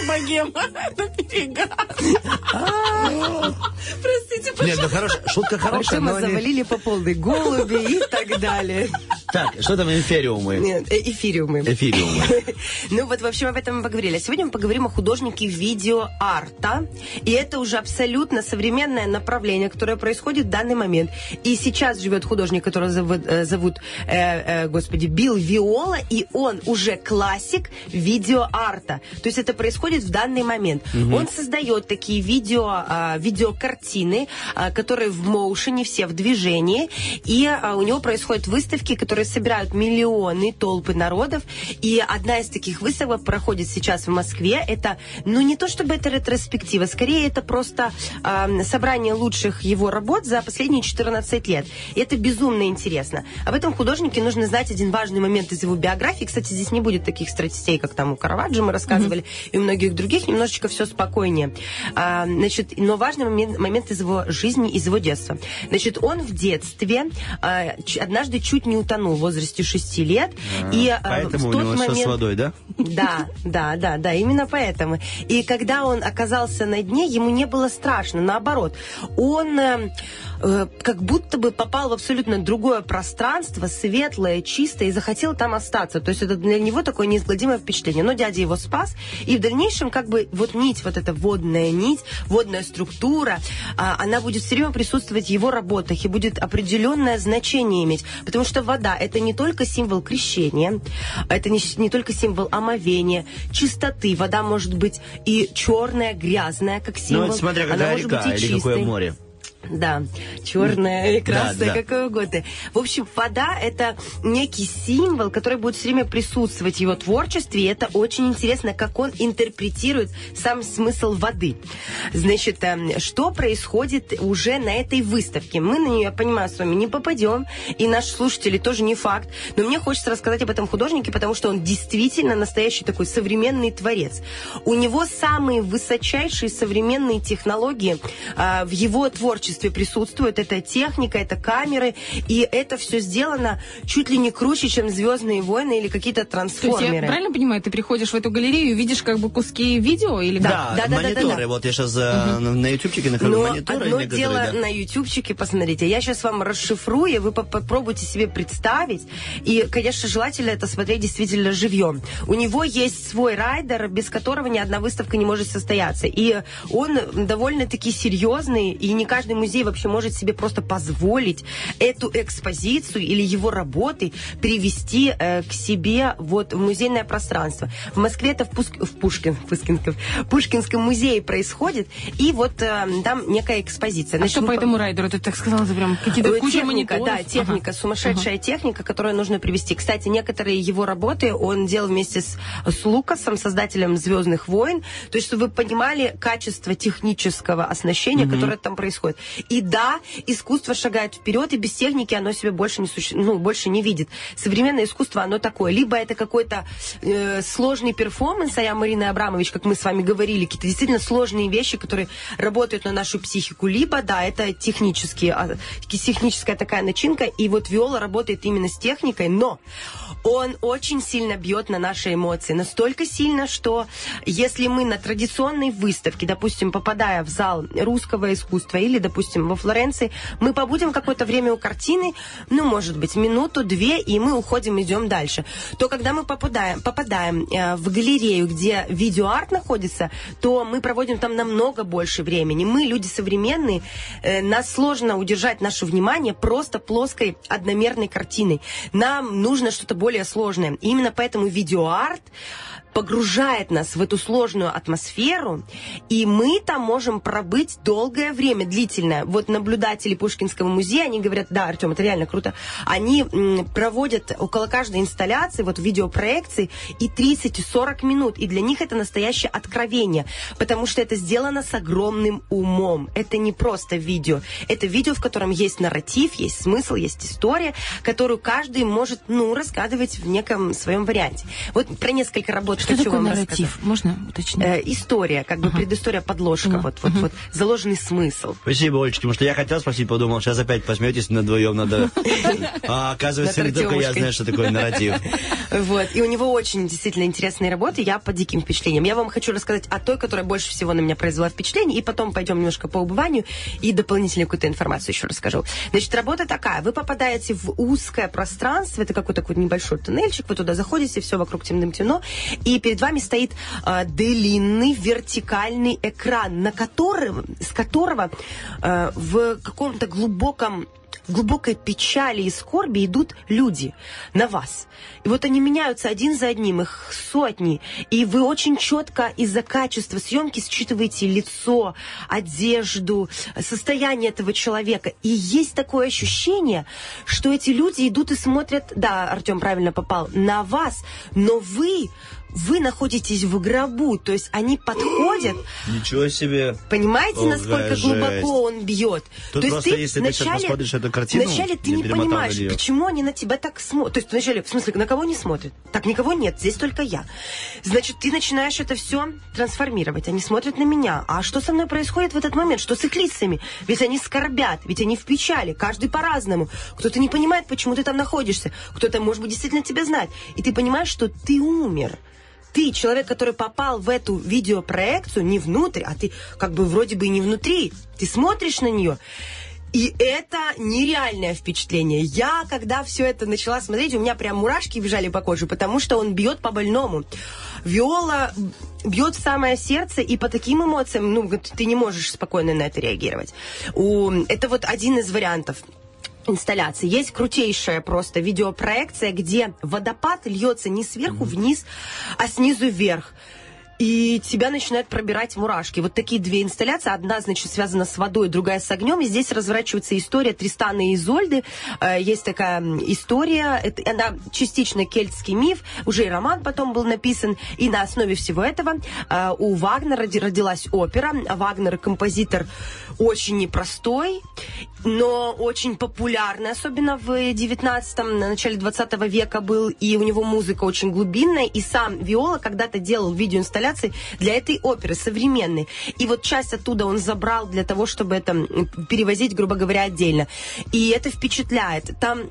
не богема, это перегар. Простите, Нет, ну хорош, шутка хорошая, но они- завалили по полной голуби и так далее. Так, что там эфириумы? Нет, э, эфириумы. Эфириумы. Ну вот, в общем, об этом мы поговорили. А сегодня мы поговорим о художнике видеоарта. И это уже абсолютно современное направление, которое происходит в данный момент. И сейчас живет художник, которого зовут, зовут, э, э, господи, Билл Виола, и он уже классик видеоарта. То есть это происходит в данный момент. Он создает такие видео, а, видеокартины, а, которые в моушене, все в движении. И а, у него происходят выставки, которые которые собирают миллионы, толпы народов. И одна из таких выставок проходит сейчас в Москве. Это, ну, не то чтобы это ретроспектива, скорее это просто э, собрание лучших его работ за последние 14 лет. И это безумно интересно. Об этом художнике нужно знать один важный момент из его биографии. Кстати, здесь не будет таких страстей, как там у Караваджо мы рассказывали, mm-hmm. и у многих других. Немножечко все спокойнее. А, значит, но важный момент, момент из его жизни, из его детства. Значит, он в детстве а, однажды чуть не утонул в возрасте 6 лет. А, и а, Поэтому в у тот него все момент... с водой, да? Да, да, да, да, именно поэтому. И когда он оказался на дне, ему не было страшно, наоборот. Он э, как будто бы попал в абсолютно другое пространство, светлое, чистое, и захотел там остаться. То есть это для него такое неизгладимое впечатление. Но дядя его спас, и в дальнейшем как бы вот нить, вот эта водная нить, водная структура, а, она будет все время присутствовать в его работах и будет определенное значение иметь. Потому что вода – это не только символ крещения, это не, не только символ омовения, чистоты. Вода может быть и черная, грязная, как символ. Ну, это смотря Она какая может река быть и или какое чистой. море. Да, черная и красная, Да, да. какое угодно. В общем, вода – это некий символ, который будет все время присутствовать в его творчестве, и это очень интересно, как он интерпретирует сам смысл воды. Значит, эм, что происходит уже на этой выставке? Мы на нее, я понимаю, с вами не попадем, и наши слушатели тоже не факт, но мне хочется рассказать об этом художнике, потому что он действительно настоящий такой современный творец. У него самые высочайшие современные технологии а, в его творчестве присутствуют. Это техника, это камеры, и это все сделано чуть ли не круче, чем «Звездные войны» или какие-то То есть трансформеры. я правильно понимаю, ты приходишь в эту галерею и видишь как бы куски видео или Да, да, да, да, мониторы. да. Вот я сейчас на ютубчике нахожу Но мониторы одно дело да. на ютубчике, посмотрите. Я сейчас вам расшифрую, и вы по- попробуйте себе представить. И, конечно, желательно это смотреть действительно живьем. У него есть свой райдер, без которого ни одна выставка не может состояться. И он довольно-таки серьезный, и не каждый музей вообще может себе просто позволить эту экспозицию или его работы привести э, к себе вот в музейное пространство. В Москве это в, Пуск- в Пушкин, Пушкинском, Пушкинском музее происходит, и вот э, там некая экспозиция. А Значит, что мы по этому райдеру? Ты так сказала, это прям какие-то Э, куча техника, мониторов? да, техника, Ага. сумасшедшая техника, которую нужно привести. Кстати, некоторые его работы он делал вместе с, с Лукасом, создателем Звездных войн. То есть, чтобы вы понимали качество технического оснащения, которое там происходит. И да, искусство шагает вперед, и без техники оно себе больше не суще... ну, больше не видит. Современное искусство, оно такое. Либо это какой-то э, сложный перформанс, а Марины Абрамович, как мы с вами говорили, какие-то действительно сложные вещи, которые работают на нашу психику, либо, да, это технические, а, техническая такая начинка, и вот Виола работает именно с техникой, но он очень сильно бьет на наши эмоции. Настолько сильно, что если мы на традиционной выставке, допустим, попадая в зал русского искусства или, допустим, во Флоренции, мы побудем какое-то время у картины, ну, может быть, минуту-две, и мы уходим, идем дальше. То, когда мы попадаем, попадаем э, в галерею, где видеоарт находится, то мы проводим там намного больше времени. Мы, люди современные, э, нас сложно удержать наше внимание просто плоской одномерной картиной. Нам нужно что-то более сложное. И именно поэтому видеоарт погружает нас в эту сложную атмосферу, и мы там можем пробыть долгое время, длительное. Вот наблюдатели Пушкинского музея, они говорят, да, Артем, это реально круто, они проводят около каждой инсталляции, вот видеопроекции, и 30 и 40 минут, и для них это настоящее откровение, потому что это сделано с огромным умом. Это не просто видео, это видео, в котором есть нарратив, есть смысл, есть история, которую каждый может, ну, разгадывать в неком своем варианте. Вот про несколько работ Что хочу такое вам нарратив? рассказать. Можно уточнить? Э, история, как бы предыстория, подложка, Поняла. вот, вот, вот, заложенный смысл. Спасибо, Олечка, потому что я хотел спросить, подумал, сейчас опять посмеетесь над вдвоем, надо... А, оказывается, не только я знаю, что такое нарратив. Вот. И у него очень действительно интересные работы. Я по диким впечатлениям. Я вам хочу рассказать о той, которая больше всего на меня произвела впечатление, и потом пойдем немножко по убыванию и дополнительную какую-то информацию еще расскажу. Значит, работа такая. Вы попадаете в узкое пространство, это какой-то такой небольшой туннельчик, вы туда заходите, все вокруг темным-темно, и перед вами стоит а, длинный вертикальный экран, на котором, с которого а, в каком-то глубоком в глубокой печали и скорби идут люди на вас. И вот они меняются один за одним, их сотни. И вы очень четко из-за качества съемки считываете лицо, одежду, состояние этого человека. И есть такое ощущение, что эти люди идут и смотрят, да, Артем правильно попал, на вас, но вы вы находитесь в гробу, то есть они подходят, Ничего себе. понимаете, Ох, насколько жесть. глубоко он бьет. Тут то есть просто, ты если ты сейчас вначале, посмотришь эту картину, вначале ты не понимаешь, почему они на тебя так смотрят. То есть вначале, в смысле, на кого не смотрят? Так, никого нет, здесь только я. Значит, ты начинаешь это все трансформировать. Они смотрят на меня. А что со мной происходит в этот момент? Что с их лицами? Ведь они скорбят, ведь они в печали, каждый по-разному. Кто-то не понимает, почему ты там находишься. Кто-то, может быть, действительно тебя знает. И ты понимаешь, что ты умер. Ты, человек, который попал в эту видеопроекцию, не внутрь, а ты как бы вроде бы и не внутри. Ты смотришь на нее, и это нереальное впечатление. Я, когда все это начала смотреть, у меня прям мурашки бежали по коже, потому что он бьет по больному. Виола бьет в самое сердце, и по таким эмоциям, ну, ты не можешь спокойно на это реагировать. У, это вот один из вариантов инсталляции. Есть крутейшая просто видеопроекция, где водопад льется не сверху вниз, а снизу вверх. И тебя начинают пробирать мурашки. Вот такие две инсталляции. Одна, значит, связана с водой, другая с огнем. И здесь разворачивается история Тристана и Изольды. Э, Есть такая история. Это, она частично кельтский миф. Уже и роман потом был написан. И на основе всего этого э, у Вагнера роди- родилась опера. Вагнер композитор очень непростой, но очень популярный, особенно в 19-м, на начале 20 века был, и у него музыка очень глубинная, и сам Виола когда-то делал видеоинсталляции для этой оперы современной. И вот часть оттуда он забрал для того, чтобы это перевозить, грубо говоря, отдельно. И это впечатляет. Там,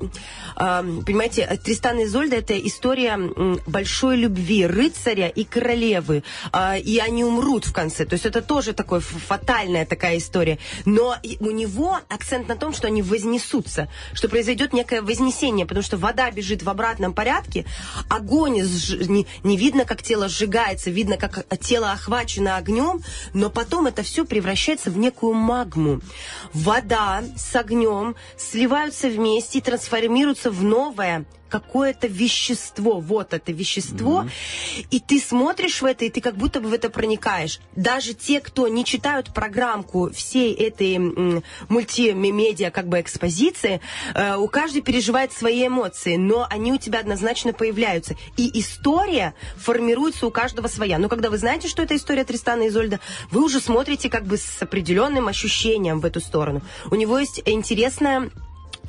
понимаете, Тристан и Изольда это история большой любви рыцаря и королевы. Э, и они умрут в конце. То есть это тоже такой ф- фатальная такая история. Но у него акцент на том, что они вознесутся, что произойдет некое вознесение, потому что вода бежит в обратном порядке, огонь сж- не, не видно, как тело сжигается, видно, как тело охвачено огнем, но потом это все превращается в некую магму. Вода с огнем сливаются вместе и трансформируются в новое какое-то вещество, вот это вещество, и ты смотришь в это, и ты как будто бы в это проникаешь. Даже те, кто не читают программку всей этой мультимедиа как бы экспозиции, э, у каждой переживает свои эмоции, но они у тебя однозначно появляются. И история формируется у каждого своя. Но когда вы знаете, что это история Тристана и Изольда, вы уже смотрите как бы с определенным ощущением в эту сторону. У него есть интересная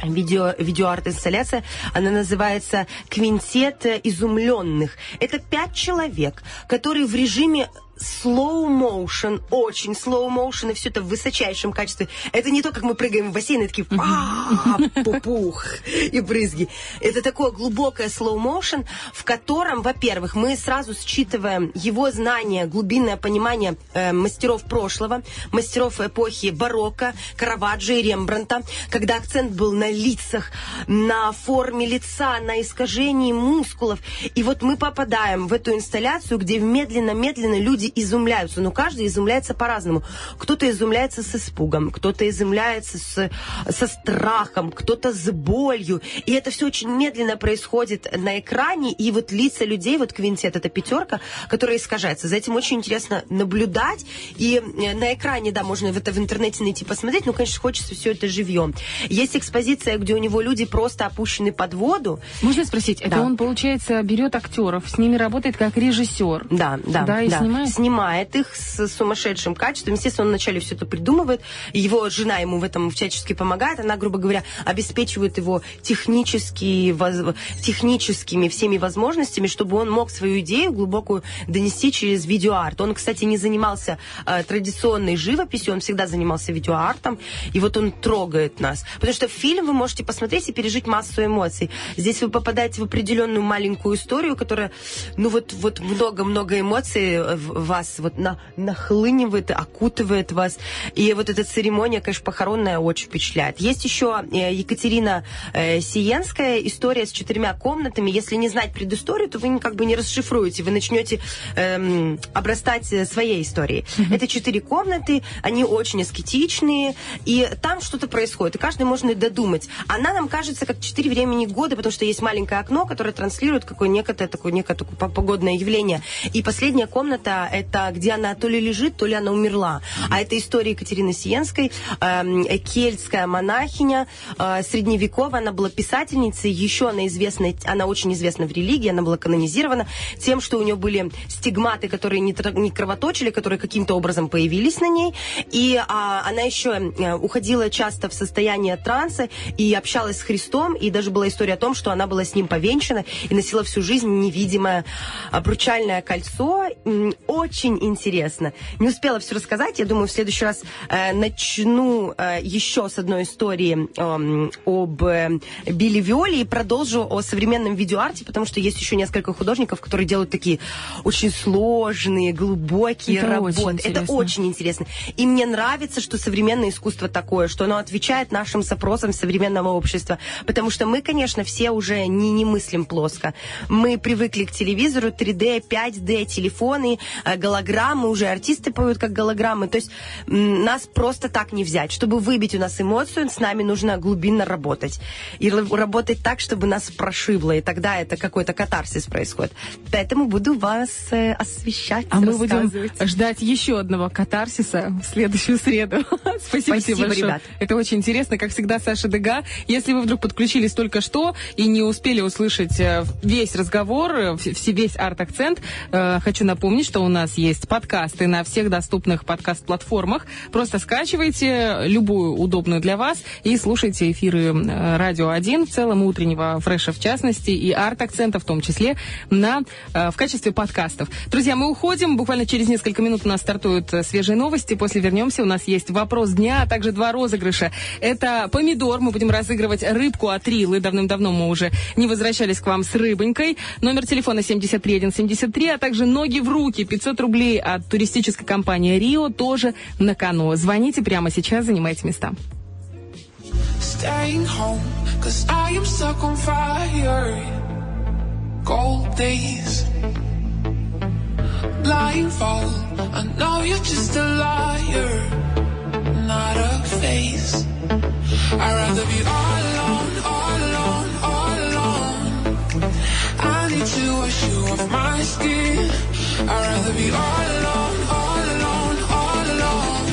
видео, видеоарт-инсталляция. Она называется «Квинтет изумленных». Это пять человек, которые в режиме slow motion, очень slow motion, и все это в высочайшем качестве. Это не то, как мы прыгаем в бассейн, и такие «А, пупух и брызги. Это такое глубокое slow motion, в котором, во-первых, мы сразу считываем его знание, глубинное понимание э, мастеров прошлого, мастеров эпохи барокко, Караваджо и Рембранта, когда акцент был на лицах, на форме лица, на искажении мускулов. И вот мы попадаем в эту инсталляцию, где медленно-медленно люди изумляются. Но каждый изумляется по-разному. Кто-то изумляется с испугом, кто-то изумляется с, со страхом, кто-то с болью. И это все очень медленно происходит на экране. И вот лица людей, вот квинтет, это пятерка, которая искажается. За этим очень интересно наблюдать. И э, на экране, да, можно в это в интернете найти, посмотреть. Ну, конечно, хочется все это живьем. Есть экспозиция, где у него люди просто опущены под воду. Можно спросить, это Да. он, получается, берет актеров, с ними работает как режиссер? Да, да, Да, и снимает? Снимает их с сумасшедшим качеством. Естественно, он вначале все это придумывает. Его жена ему в этом всячески помогает. Она, грубо говоря, обеспечивает его технически, воз- техническими всеми возможностями, чтобы он мог свою идею глубокую донести через видеоарт. Он, кстати, не занимался э, традиционной живописью, он всегда занимался видеоартом. И вот он трогает нас. Потому что фильм вы можете посмотреть и пережить массу эмоций. Здесь вы попадаете в определенную маленькую историю, которая, ну вот, вот много-много эмоций в, вас вот на, нахлынивает, окутывает вас. И вот эта церемония, конечно, похоронная очень впечатляет. Есть еще э, Екатерина э, Сиенская, история с четырьмя комнатами. Если не знать предысторию, то вы как бы не расшифруете, вы начнете эм, обрастать э, своей историей. Это четыре комнаты, они очень аскетичные, и там что-то происходит, и каждый можно додумать. Она нам кажется как четыре времени года, потому что есть маленькое окно, которое транслирует какое некое такое, некое такое погодное явление. И последняя комната, это где она то ли лежит, то ли она умерла. А это история Екатерины Сиенской, эм, кельтская монахиня, э, средневековая, она была писательницей, еще она известна, она очень известна в религии, она была канонизирована тем, что у нее были стигматы, которые не, не кровоточили, которые каким-то образом появились на ней. И а, она еще э, уходила часто в состояние транса и общалась с Христом, и даже была история о том, что она была с ним повенчана и носила всю жизнь невидимое обручальное кольцо. М, Очень интересно. Не успела все рассказать, я думаю, в следующий раз э, начну э, еще с одной истории эм, об э, Билли Виоле и продолжу о современном видеоарте, потому что есть еще несколько художников, которые делают такие очень сложные, глубокие Это очень работы. Это интересно. очень интересно. И мне нравится, что современное искусство такое, что оно отвечает нашим запросам современного общества. Потому что мы, конечно, все уже не, не мыслим плоско. Мы привыкли к телевизору, 3D, 5D, телефоны, э, голограммы, уже артисты поют как голограммы. То есть нас просто так не взять. Чтобы выбить у нас эмоцию, с нами нужно глубинно работать. И работать так, чтобы нас прошибло. И тогда это какой-то катарсис происходит. Поэтому буду вас э, освещать, А мы будем ждать еще одного катарсиса в следующую среду. Спасибо, тебе Спасибо, большое. ребят. Это очень интересно, как всегда, Саша Дега. Если вы вдруг подключились только что и не успели услышать э, весь разговор, э, весь арт-акцент, э, хочу напомнить, что у нас есть подкасты на всех доступных подкаст-платформах. Просто скачивайте любую удобную для вас и слушайте эфиры Радио 1, в целом утреннего фреша в частности, и арт-акцента в том числе на, э, в качестве подкастов. Друзья, мы уходим. Буквально через несколько минут у нас стартуют э, свежие новости. После вернемся. У нас есть вопрос дня, а также два розыгрыша. Это помидор. Мы будем разыгрывать рыбку от Рилы. Давным-давно мы уже не возвращались к вам с рыбонькой. Номер телефона 73173, а также ноги в руки. 500 рублей от туристической компании Рио тоже на кону. Звоните прямо сейчас, занимайте места. staying home Cause I am stuck on fire Cold days Blindfold I know you're just a liar Not a face I'd rather be all alone, all alone, I need to wash you off my skin I'd rather be all alone, all alone, all alone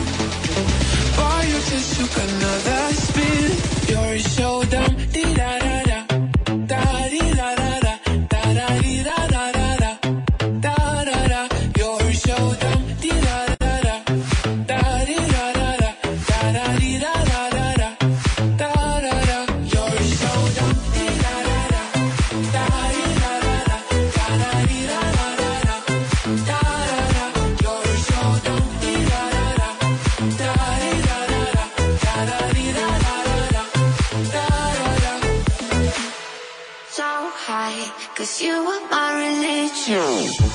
Boy, you just took another spin. You're so dumb. Dee da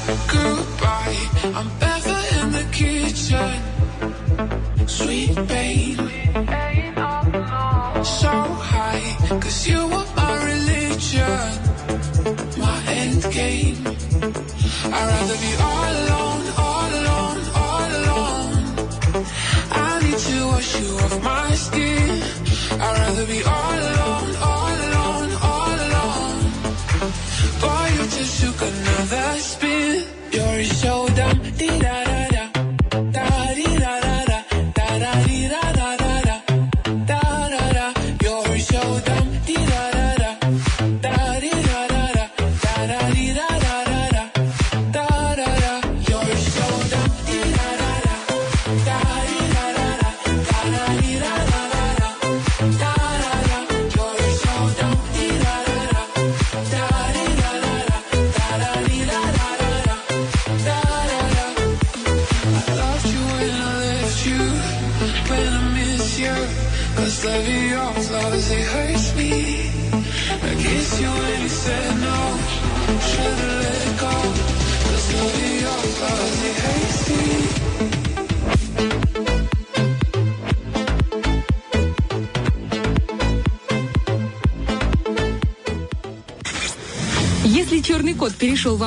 Goodbye. I'm ever in the kitchen. Sweet pain. So high, cause you were my religion. My end game. I'd rather be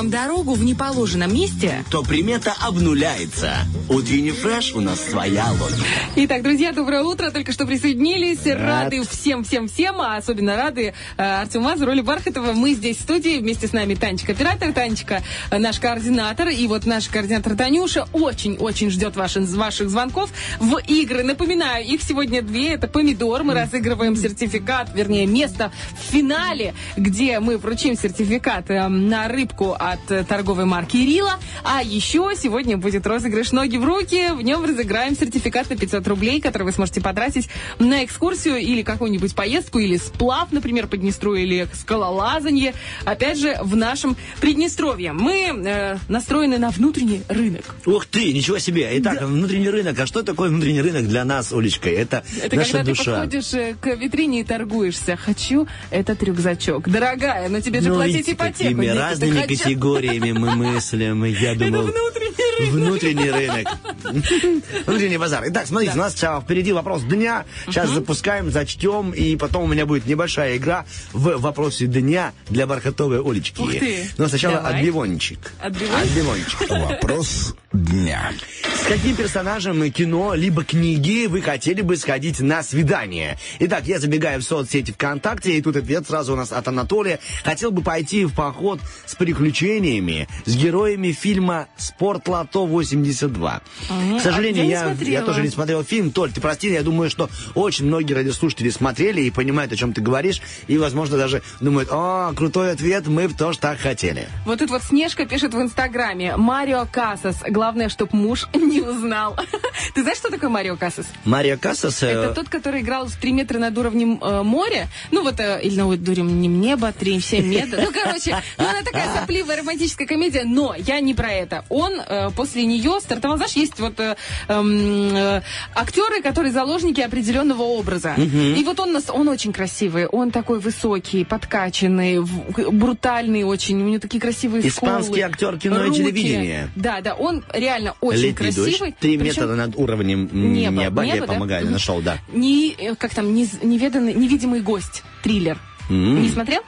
вам дорогу в неположенном месте, То примета обнуляется. Утренний фреш у нас своя логика. Итак, друзья, доброе утро. Только что присоединились. Рады всем-всем-всем, а особенно рады э, Артему Мазу, роли Бархатова. Мы здесь в студии. Вместе с нами Танечка, оператор. Танечка, э, наш координатор. И вот наш координатор Танюша очень-очень ждет ваши, ваших звонков в игры. Напоминаю, их сегодня две. Это помидор. Мы разыгрываем сертификат, вернее, место в финале, где мы вручим сертификат э, на рыбку от э, торговой марки Рила. А еще сегодня будет розыгрыш «Ноги в руки». В нем разыграем сертификат на 500 рублей, который вы сможете потратить на экскурсию или какую-нибудь поездку, или сплав, например, по Днестру, или скалолазанье. Опять же, в нашем Приднестровье. Мы э, настроены на внутренний рынок. Ух ты, ничего себе. Итак, внутренний рынок. А что такое внутренний рынок для нас, Олечка? Это, Это наша когда ты душа. подходишь э, к витрине и торгуешься. Хочу этот рюкзачок. Дорогая, но тебе же Ну, платить ипотеку. Нет, ты разными хочу- категориями мы мыслим. Я думал... внутренний рынок. Внутренний рынок. Внутренний базар. Итак, смотрите, у нас а, впереди вопрос дня. Сейчас запускаем, зачтем, и потом у меня будет небольшая игра в вопросе дня для бархатовой Олечки. Ух ты. Но сначала Давай. отбивончик. Отбивончик? Отбивончик. Вопрос дня. С каким персонажем кино либо книги вы хотели бы сходить на свидание? Итак, я забегаю в соцсети ВКонтакте, и тут ответ сразу у нас от Анатолия. Хотел бы пойти в поход с приключениями с героями фильма «Спортлото 82». К сожалению, а я я, я тоже не смотрел фильм. Толь, ты прости, я думаю, что очень многие радиослушатели смотрели и понимают, о чем ты говоришь, и, возможно, даже думают, о, крутой ответ, мы бы тоже так хотели. Вот тут вот Снежка пишет в Инстаграме. Марио Касас. Главное, чтоб муж не узнал. Ты знаешь, что такое Марио Касас? Мария Кассас... э, Это тот, который играл в 3 метра над уровнем э, моря. Ну, вот, э, или над уровнем неба, 3, 7 метров. Ну, короче, ну, она такая сопливая романтическая комедия, но я не про это. Он э, после нее стартовал, знаешь, есть вот э, эм, э, актеры, которые заложники определенного образа. И вот он, нас, он очень красивый, он такой высокий, подкачанный, в- брутальный очень, у него такие красивые Испанский скулы, актер кино и руки. телевидения. Да, да, он реально очень Летний красивый. дождь, три Причем- метра над уровнем м, Небо, неба, я да? помогаю, нашел, да. Не, э, как там, не, неведанный, невидимый гость, триллер. М. Не смотрел?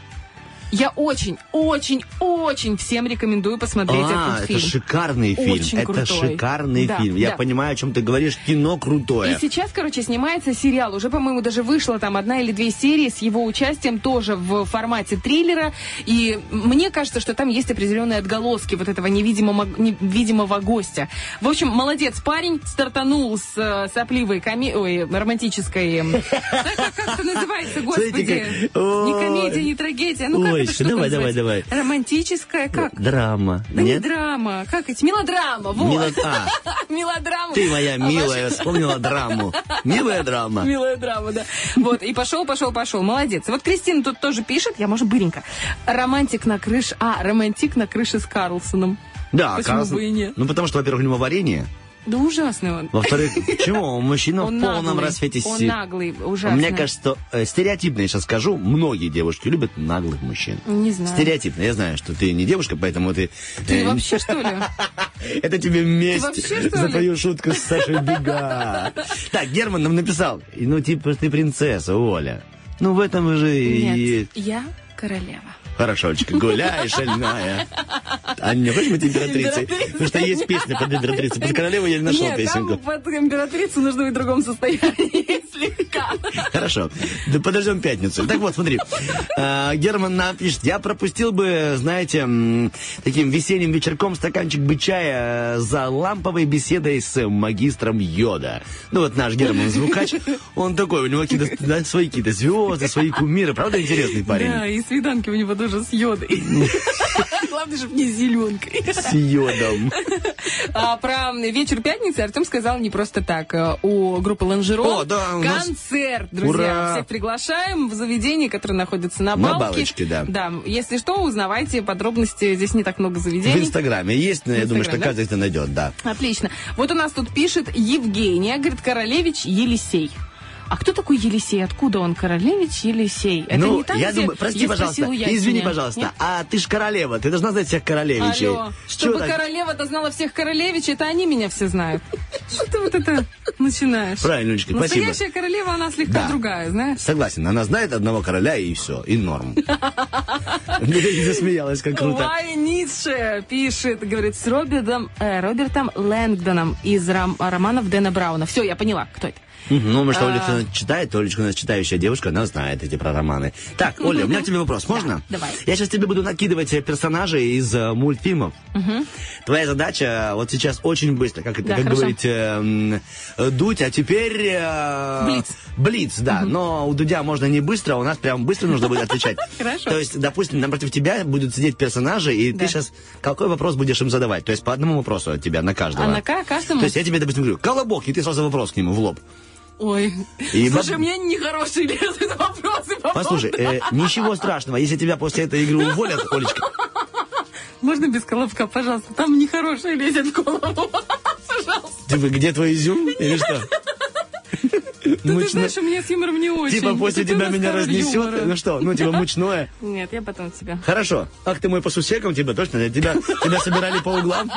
Я очень, очень, очень всем рекомендую посмотреть А, этот это фильм. шикарный фильм. Очень это крутой. шикарный Да, фильм. Я да. понимаю, о чем ты говоришь. Кино крутое. И сейчас, короче, снимается сериал. Уже, по-моему, даже вышло там одна или две серии с его участием тоже в формате триллера. И мне кажется, что там есть определенные отголоски вот этого невидимого, невидимого гостя. В общем, молодец парень, стартанул с э, сопливой коме... Ой, романтической... Как это называется, господи? Не комедия, не трагедия. Ну, как Штука давай, давай, давай. Романтическая, как? Драма. Да не драма. Как эти? Мелодрама. Вот. А, Мелодрама. ты моя А милая, вспомнила драму. Милая драма. Милая драма, да. Вот, и пошел, пошел, пошел. Молодец. Вот Кристина тут тоже пишет, я, может, быренько. Романтик на крыше... А, романтик на крыше с Карлсоном. Да, Почему Карлсон- бы и нет? Ну, потому что, во-первых, у него варенье. Да ужасный он. Во-вторых, чего? Мужчина в Он полном наглый. расцвете Он сил. наглый, ужасно. Мне кажется, что э, стереотипно, я сейчас скажу, многие девушки любят наглых мужчин. Не знаю. Стереотипно. Я знаю, что ты не девушка, поэтому ты... Ты э, вообще, что ли? Это тебе месть за твою шутку с Сашей Бега. Так, Герман нам написал. Ну, типа, ты принцесса, Оля. Ну, в этом же и... Нет, я королева. Хорошо, Олечка, гуляй, шальная. А не хочешь быть императрицей? Потому что есть песня под императрицей. Под королеву я не нашел Нет, песенку. там под императрицу нужно быть в другом состоянии слегка. Хорошо. Да подождем пятницу. Так вот, смотри. А, Герман нам пишет, я пропустил бы, знаете, таким весенним вечерком стаканчик бы чая э, за ламповой беседой с магистром Йода. Ну вот наш Герман Звукач, он такой, у него какие-то да, свои какие-то звезды, свои кумиры. Правда интересный парень? Да, и свиданки у него тоже с йодой. Главное, чтобы не с зеленкой. С Йодом. А про вечер пятницы Артем сказал не просто так. Э, У группы Ланжерон О, да, у нас- концерт, друзья. Ура! Всех приглашаем в заведении, которое находится на На Балке. Балочке, да. Да, если что, узнавайте подробности. Здесь не так много В заведений. Инстаграме есть, но я думаю, что да? каждый это найдет, да. Отлично. Вот у нас тут пишет Евгения, говорит, Королевич Елисей. А кто такой Елисей? Откуда он? Королевич Елисей? Это ну, не там, я где думаю, прости, я пожалуйста, я извини, пожалуйста, Нет? а ты ж королева, ты должна знать всех королевичей. Алло, чтобы так? королева-то знала всех королевичей, это они меня все знают. Что ты вот это начинаешь? Правильно, Людочка, спасибо. Настоящая королева, она слегка Да. другая, знаешь? Согласен, она знает одного короля и все, и норм. Засмеялась, как круто. Лай Ницше пишет, говорит, с Робертом, э, Робертом Лэнгдоном из ром- романов Дэна Брауна. Все, я поняла, кто это. Ну, может, А. Олечка читает, Олечка у нас читающая девушка, она знает эти про романы. Так, Оля, у меня к тебе вопрос, можно? давай. Я сейчас тебе буду накидывать э, персонажей из э, мультфильмов. Твоя задача вот сейчас очень быстро, как это, как говорить, э, э, дуть, а теперь... э, Блиц. Блиц, да. Но у Дудя можно не быстро, у нас прям быстро нужно будет отвечать. Хорошо. То есть, допустим, напротив тебя будут сидеть персонажи, и ты сейчас какой вопрос будешь им задавать? То есть по одному вопросу от тебя на каждого. А на ка- каждому? То есть я тебе, допустим, говорю, колобок, и ты сразу вопрос к нему в лоб. Ой, И слушай, баб- мне нехорошие лезут вопросы по Послушай, э, ничего страшного, если тебя после этой игры уволят, Олечка, Можно без колобка, пожалуйста? Там нехорошие лезет в голову. Пожалуйста. типа, где твой изюм или что? Ну, ты знаешь, у меня с юмором не очень. Типа после ты тебя меня разнесет, юмора. ну что, ну типа мучное. Нет, я потом тебя. Хорошо. Ах, ты мой по сусекам, тебя точно? Тебя, тебя собирали по углам?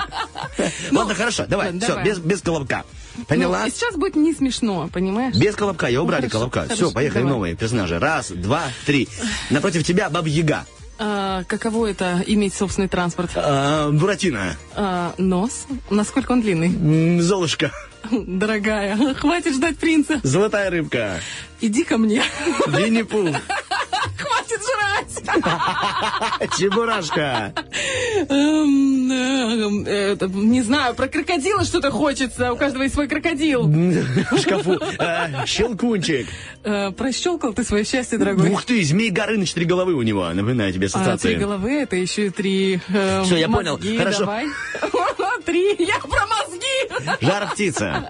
Ладно, хорошо, давай, все, без, без колобка. Поняла? Ну, сейчас будет не смешно, понимаешь? Без колобка, я убрали хорошо, колобка. хорошо, Все, поехали давай. новые персонажи. Раз, два, три. Напротив тебя Баба Яга. А, каково это иметь собственный транспорт? А, Буратино. А, нос? Насколько он длинный? Золушка. Дорогая, хватит ждать принца. Золотая рыбка. Иди ко мне. Винни-Пух. Хватит жрать. Чебурашка. Эм, эм, Не знаю, про крокодила что-то хочется. У каждого есть свой крокодил. В шкафу. А, Щелкунчик. Э, Прощелкал ты свое счастье, дорогой. Ух ты, Змей Горыныч, три головы у него. Напоминаю тебе А, три ассоциации. головы, это еще и три э, Всё, я понял. Хорошо. Давай. Три. Я про мозги. Жар птица.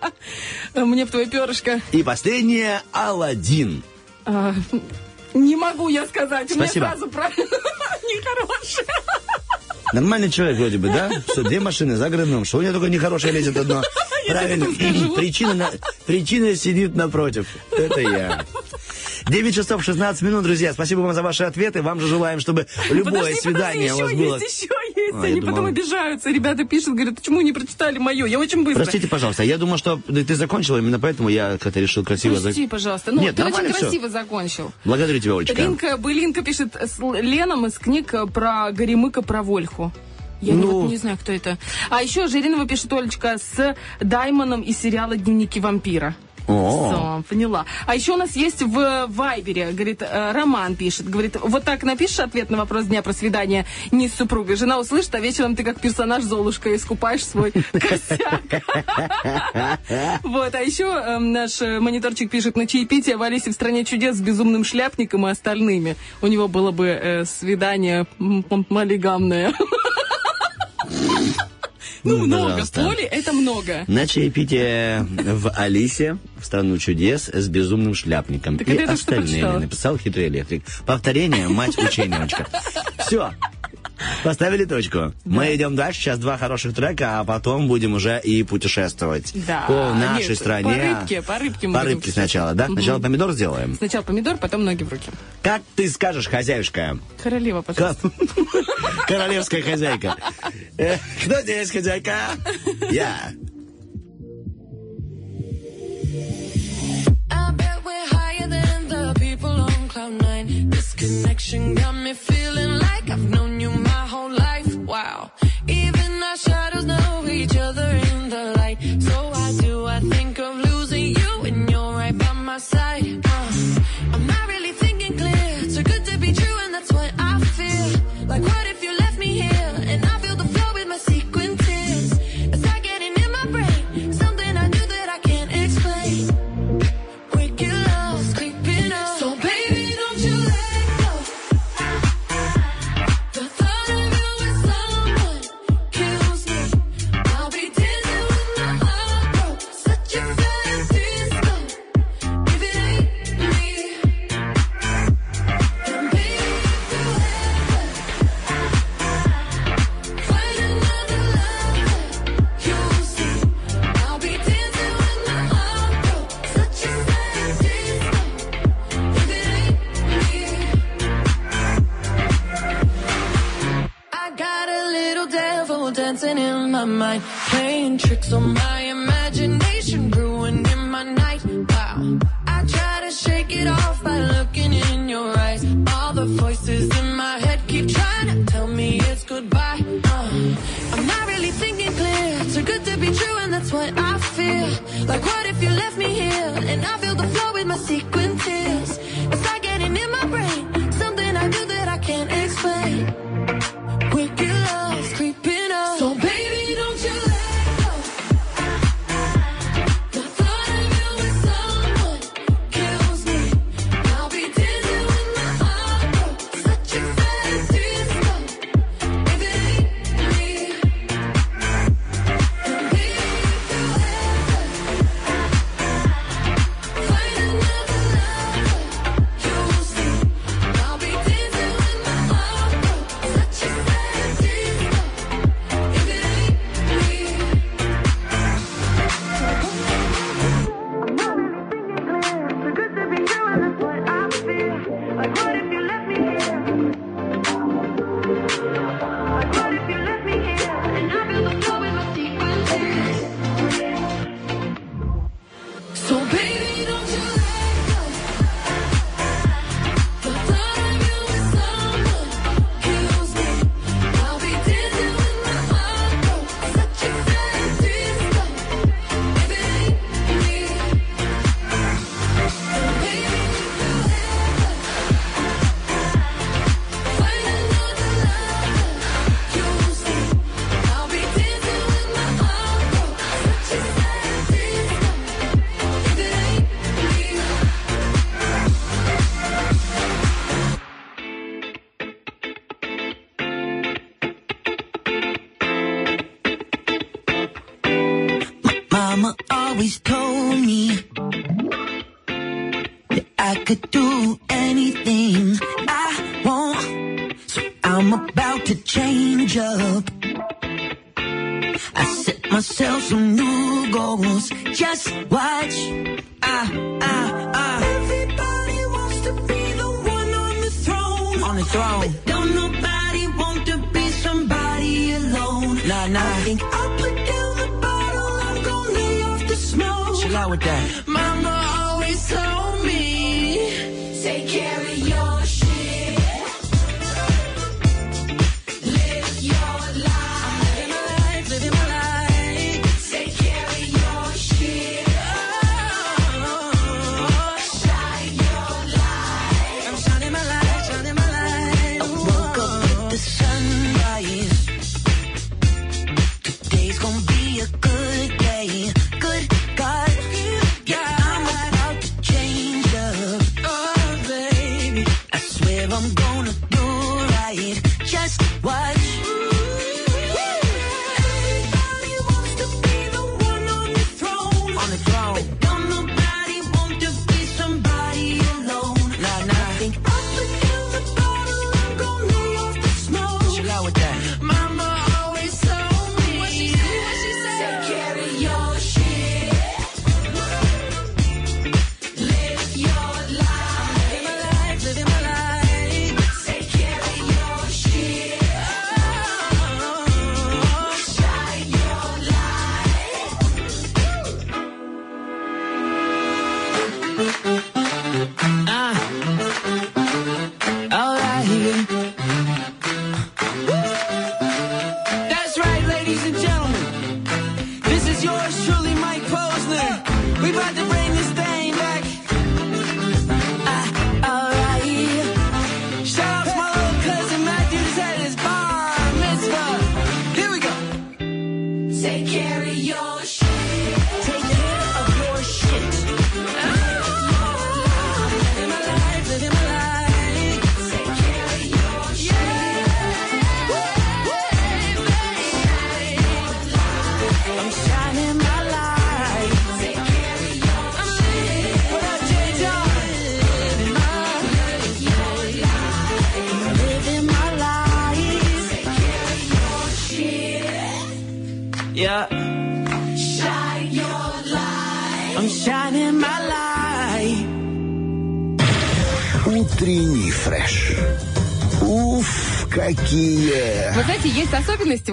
Мне в твое перышко. И последнее Алладин. Не могу я сказать. У меня Спасибо. сразу про... Нехорошее. Нормальный человек вроде бы, да? Все, две машины за граном. Что у него только нехорошее лезет одно. Правильно. Причина, на- причина сидит напротив. Это я. 9 часов 16 минут, друзья. Спасибо вам за ваши ответы. Вам же желаем, чтобы любое Подожди, свидание подожди, у вас было... есть, еще есть. А, Они думал- потом обижаются. Ребята пишут, говорят, почему не прочитали мое? Я очень быстро. Простите, пожалуйста, я думал, что ты закончила, именно поэтому я как-то решил красиво... зак- Прости, пожалуйста. Ну, Нет, ты очень красиво закончил. Благодарю тебя, Олечка. Линка, Былинка пишет с Леном из книг э, про Горемыка, про Вольху. Я не, Ну. вот не знаю, кто это. А еще Жиринова пишет Олечка с Даймоном из сериала «Дневники вампира». О. Всё, поняла. А еще у нас есть в Вайбере, говорит, э, Роман пишет, говорит, вот так напишешь ответ на вопрос дня про свидание не с супругой. Жена услышит, а вечером ты как персонаж Золушка искупаешь свой косяк. Вот, а еще э, наш э, мониторчик пишет на чаепитие в Алисе в стране чудес с безумным шляпником и остальными. У него было бы э, свидание полигамное. Ну, Ну, много. Поли это много. На чаепитие в Алисе в страну чудес с безумным шляпником. Так и прочитала. написал хитрый электрик. Повторение, мать учения, Олечка. Все. Поставили точку. Мы идем дальше. Сейчас два хороших трека, а потом будем уже и путешествовать Да. по нашей Нет, стране. по рыбке, по рыбке мы По будем рыбке сначала, да? Сначала помидор сделаем. Сначала помидор, потом ноги в руки. Как ты скажешь, хозяюшка? Королева, пожалуйста. Королевская хозяйка. Э, Кто здесь хозяйка? Я. People on cloud nine. This connection got me feeling like I've known you. Wow. dancing in my mind, playing tricks on my imagination, ruining my night. Wow, I try to shake it off by looking in your eyes. All the voices in my head keep trying to tell me it's goodbye. Uh, I'm not really thinking clear, too good to be true, and that's what I feel. Like, what if you left me here and I feel the floor with my secret?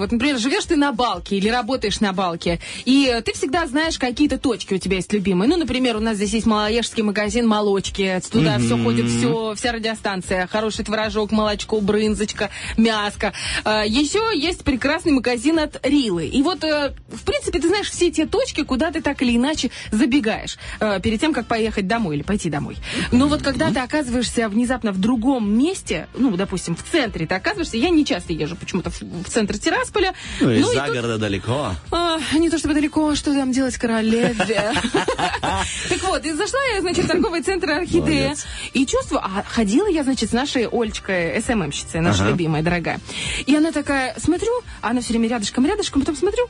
Вот, например, живешь ты на балке или работаешь на балке, и э, ты всегда знаешь, какие-то точки у тебя есть любимые. Ну, например, у нас здесь есть малоежский магазин молочки. Туда все ходит, все, вся радиостанция. Хороший творожок, молочко, брынзочка, мяско. А, Еще есть прекрасный магазин от Рилы. И вот, э, в принципе, ты знаешь все те точки, куда ты так или иначе забегаешь э, перед тем, как поехать домой или пойти домой. Но вот когда ты оказываешься внезапно в другом месте, ну, допустим, в центре ты оказываешься, я не часто езжу почему-то в, в центр Тирасполя. Ну, из и тут, загорода далеко. а, не то чтобы далеко, что там делать королеве. Так вот, и зашла я, значит, в торговый центр Орхидея. И чувствую, а ходила я, значит, с нашей Олечкой, СММщицей, наша Ага. любимая, дорогая. И она такая, смотрю, она все время рядышком, рядышком, потом смотрю,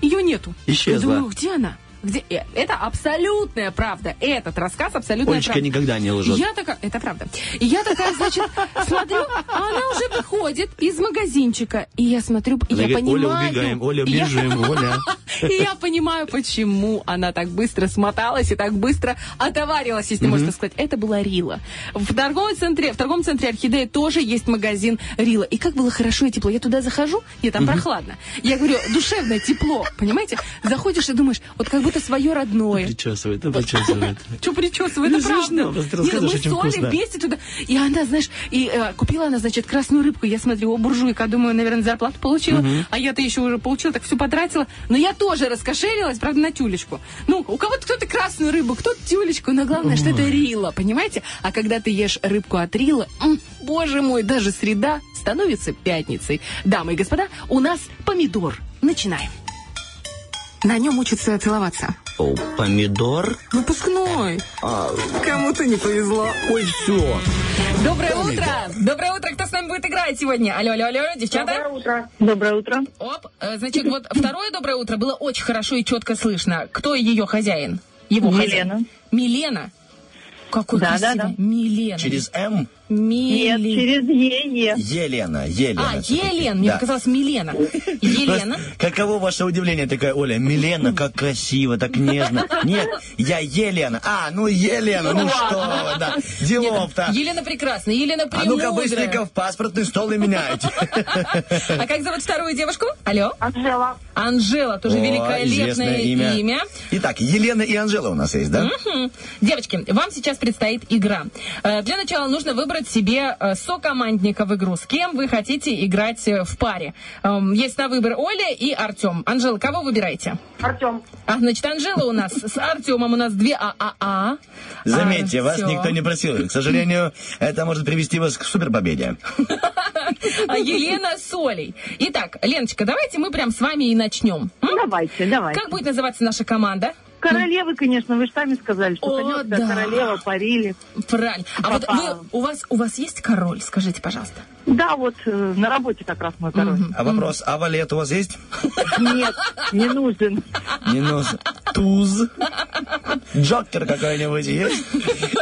ее нету. Исчезла. Думаю, где она? Где? Э, Это абсолютная правда. Этот рассказ абсолютная Олечка правда. никогда не лжет. Я такая, это правда. И я такая, значит, смотрю, а она уже выходит из магазинчика. И я смотрю, и Она я говорит, понимаю... Оля, убегаем, Оля, И я- бежим, Оля. И я понимаю, почему она так быстро смоталась и так быстро отоварилась, если можно сказать. Это была Рила. В торговом центре, в торговом центре Орхидея тоже есть магазин Рила. И как было хорошо и тепло. Я туда захожу, нет, там прохладно. Я говорю, душевное тепло, понимаете? Заходишь и думаешь, вот как будто свое родное. Причесывает, ну, причесывает. Что причесывает? Это Ну, правда. просто Нет, рассказываешь, мы соли вместе туда. И она, знаешь, и э, купила она, значит, красную рыбку. Я смотрю, о, буржуйка, думаю, наверное, зарплату получила. А я-то еще уже получила, так все потратила. Но я тоже раскошелилась, правда, на тюлечку. Ну, у кого-то кто-то красную рыбу, кто-то тюлечку, но главное, что это рила, понимаете? А когда ты ешь рыбку от рила, боже мой, даже среда становится пятницей. Дамы и господа, у нас помидор. Начинаем. На нем учатся целоваться. О, помидор. Выпускной. Кому-то не повезло. Ой, все. Доброе утро! Доброе утро! Кто с нами будет играть сегодня? Алло, алло, алло, девчата? утро. Доброе утро. Оп, э, значит, вот второе доброе утро было очень хорошо и четко слышно. Кто ее хозяин? Его Милена. хозяин. Милена. Какой Да, да, красивый. да. Милена. Через М? Нет, Милена. через ЕЕ. Елена, Елена. А. Елен, мне Да. показалось Милена. Елена. Каково ваше удивление такая, Оля? Милена, как красиво, так нежно. Нет, я Елена. А, ну Елена, ну что да. Делов-то. Елена прекрасная, Елена А ну-ка премудрая. быстренько в паспортный стол и меняйте. А как зовут вторую девушку? Алло? Анжела. Анжела, тоже О, великолепное известное имя. Итак, Елена и Анжела у нас есть, да? Девочки, вам сейчас предстоит игра. Э, Для начала нужно выбрать себе э, сокомандника в игру. С кем вы хотите играть э, в паре? Эм, Есть на выбор Оля и Артем. Анжела, кого выбираете? Артем. А, значит, Анжела у нас с Артемом у нас две ААА. Заметьте, А, вас никто не просил. К сожалению, это может привести вас к суперпобеде. А Елена с Олей. Итак, Леночка, давайте мы прям с вами и начнем. Давайте, давайте. Как будет называться наша команда? Королевы, конечно, вы же сами сказали, что О, да. королева парили. Правильно. А вот вы, у вас у вас есть король? Скажите, пожалуйста. Да, вот э, на работе как раз мой король. А вопрос, а валет у вас есть? Нет, не нужен. Не нужен. Туз. Джокер какой-нибудь есть?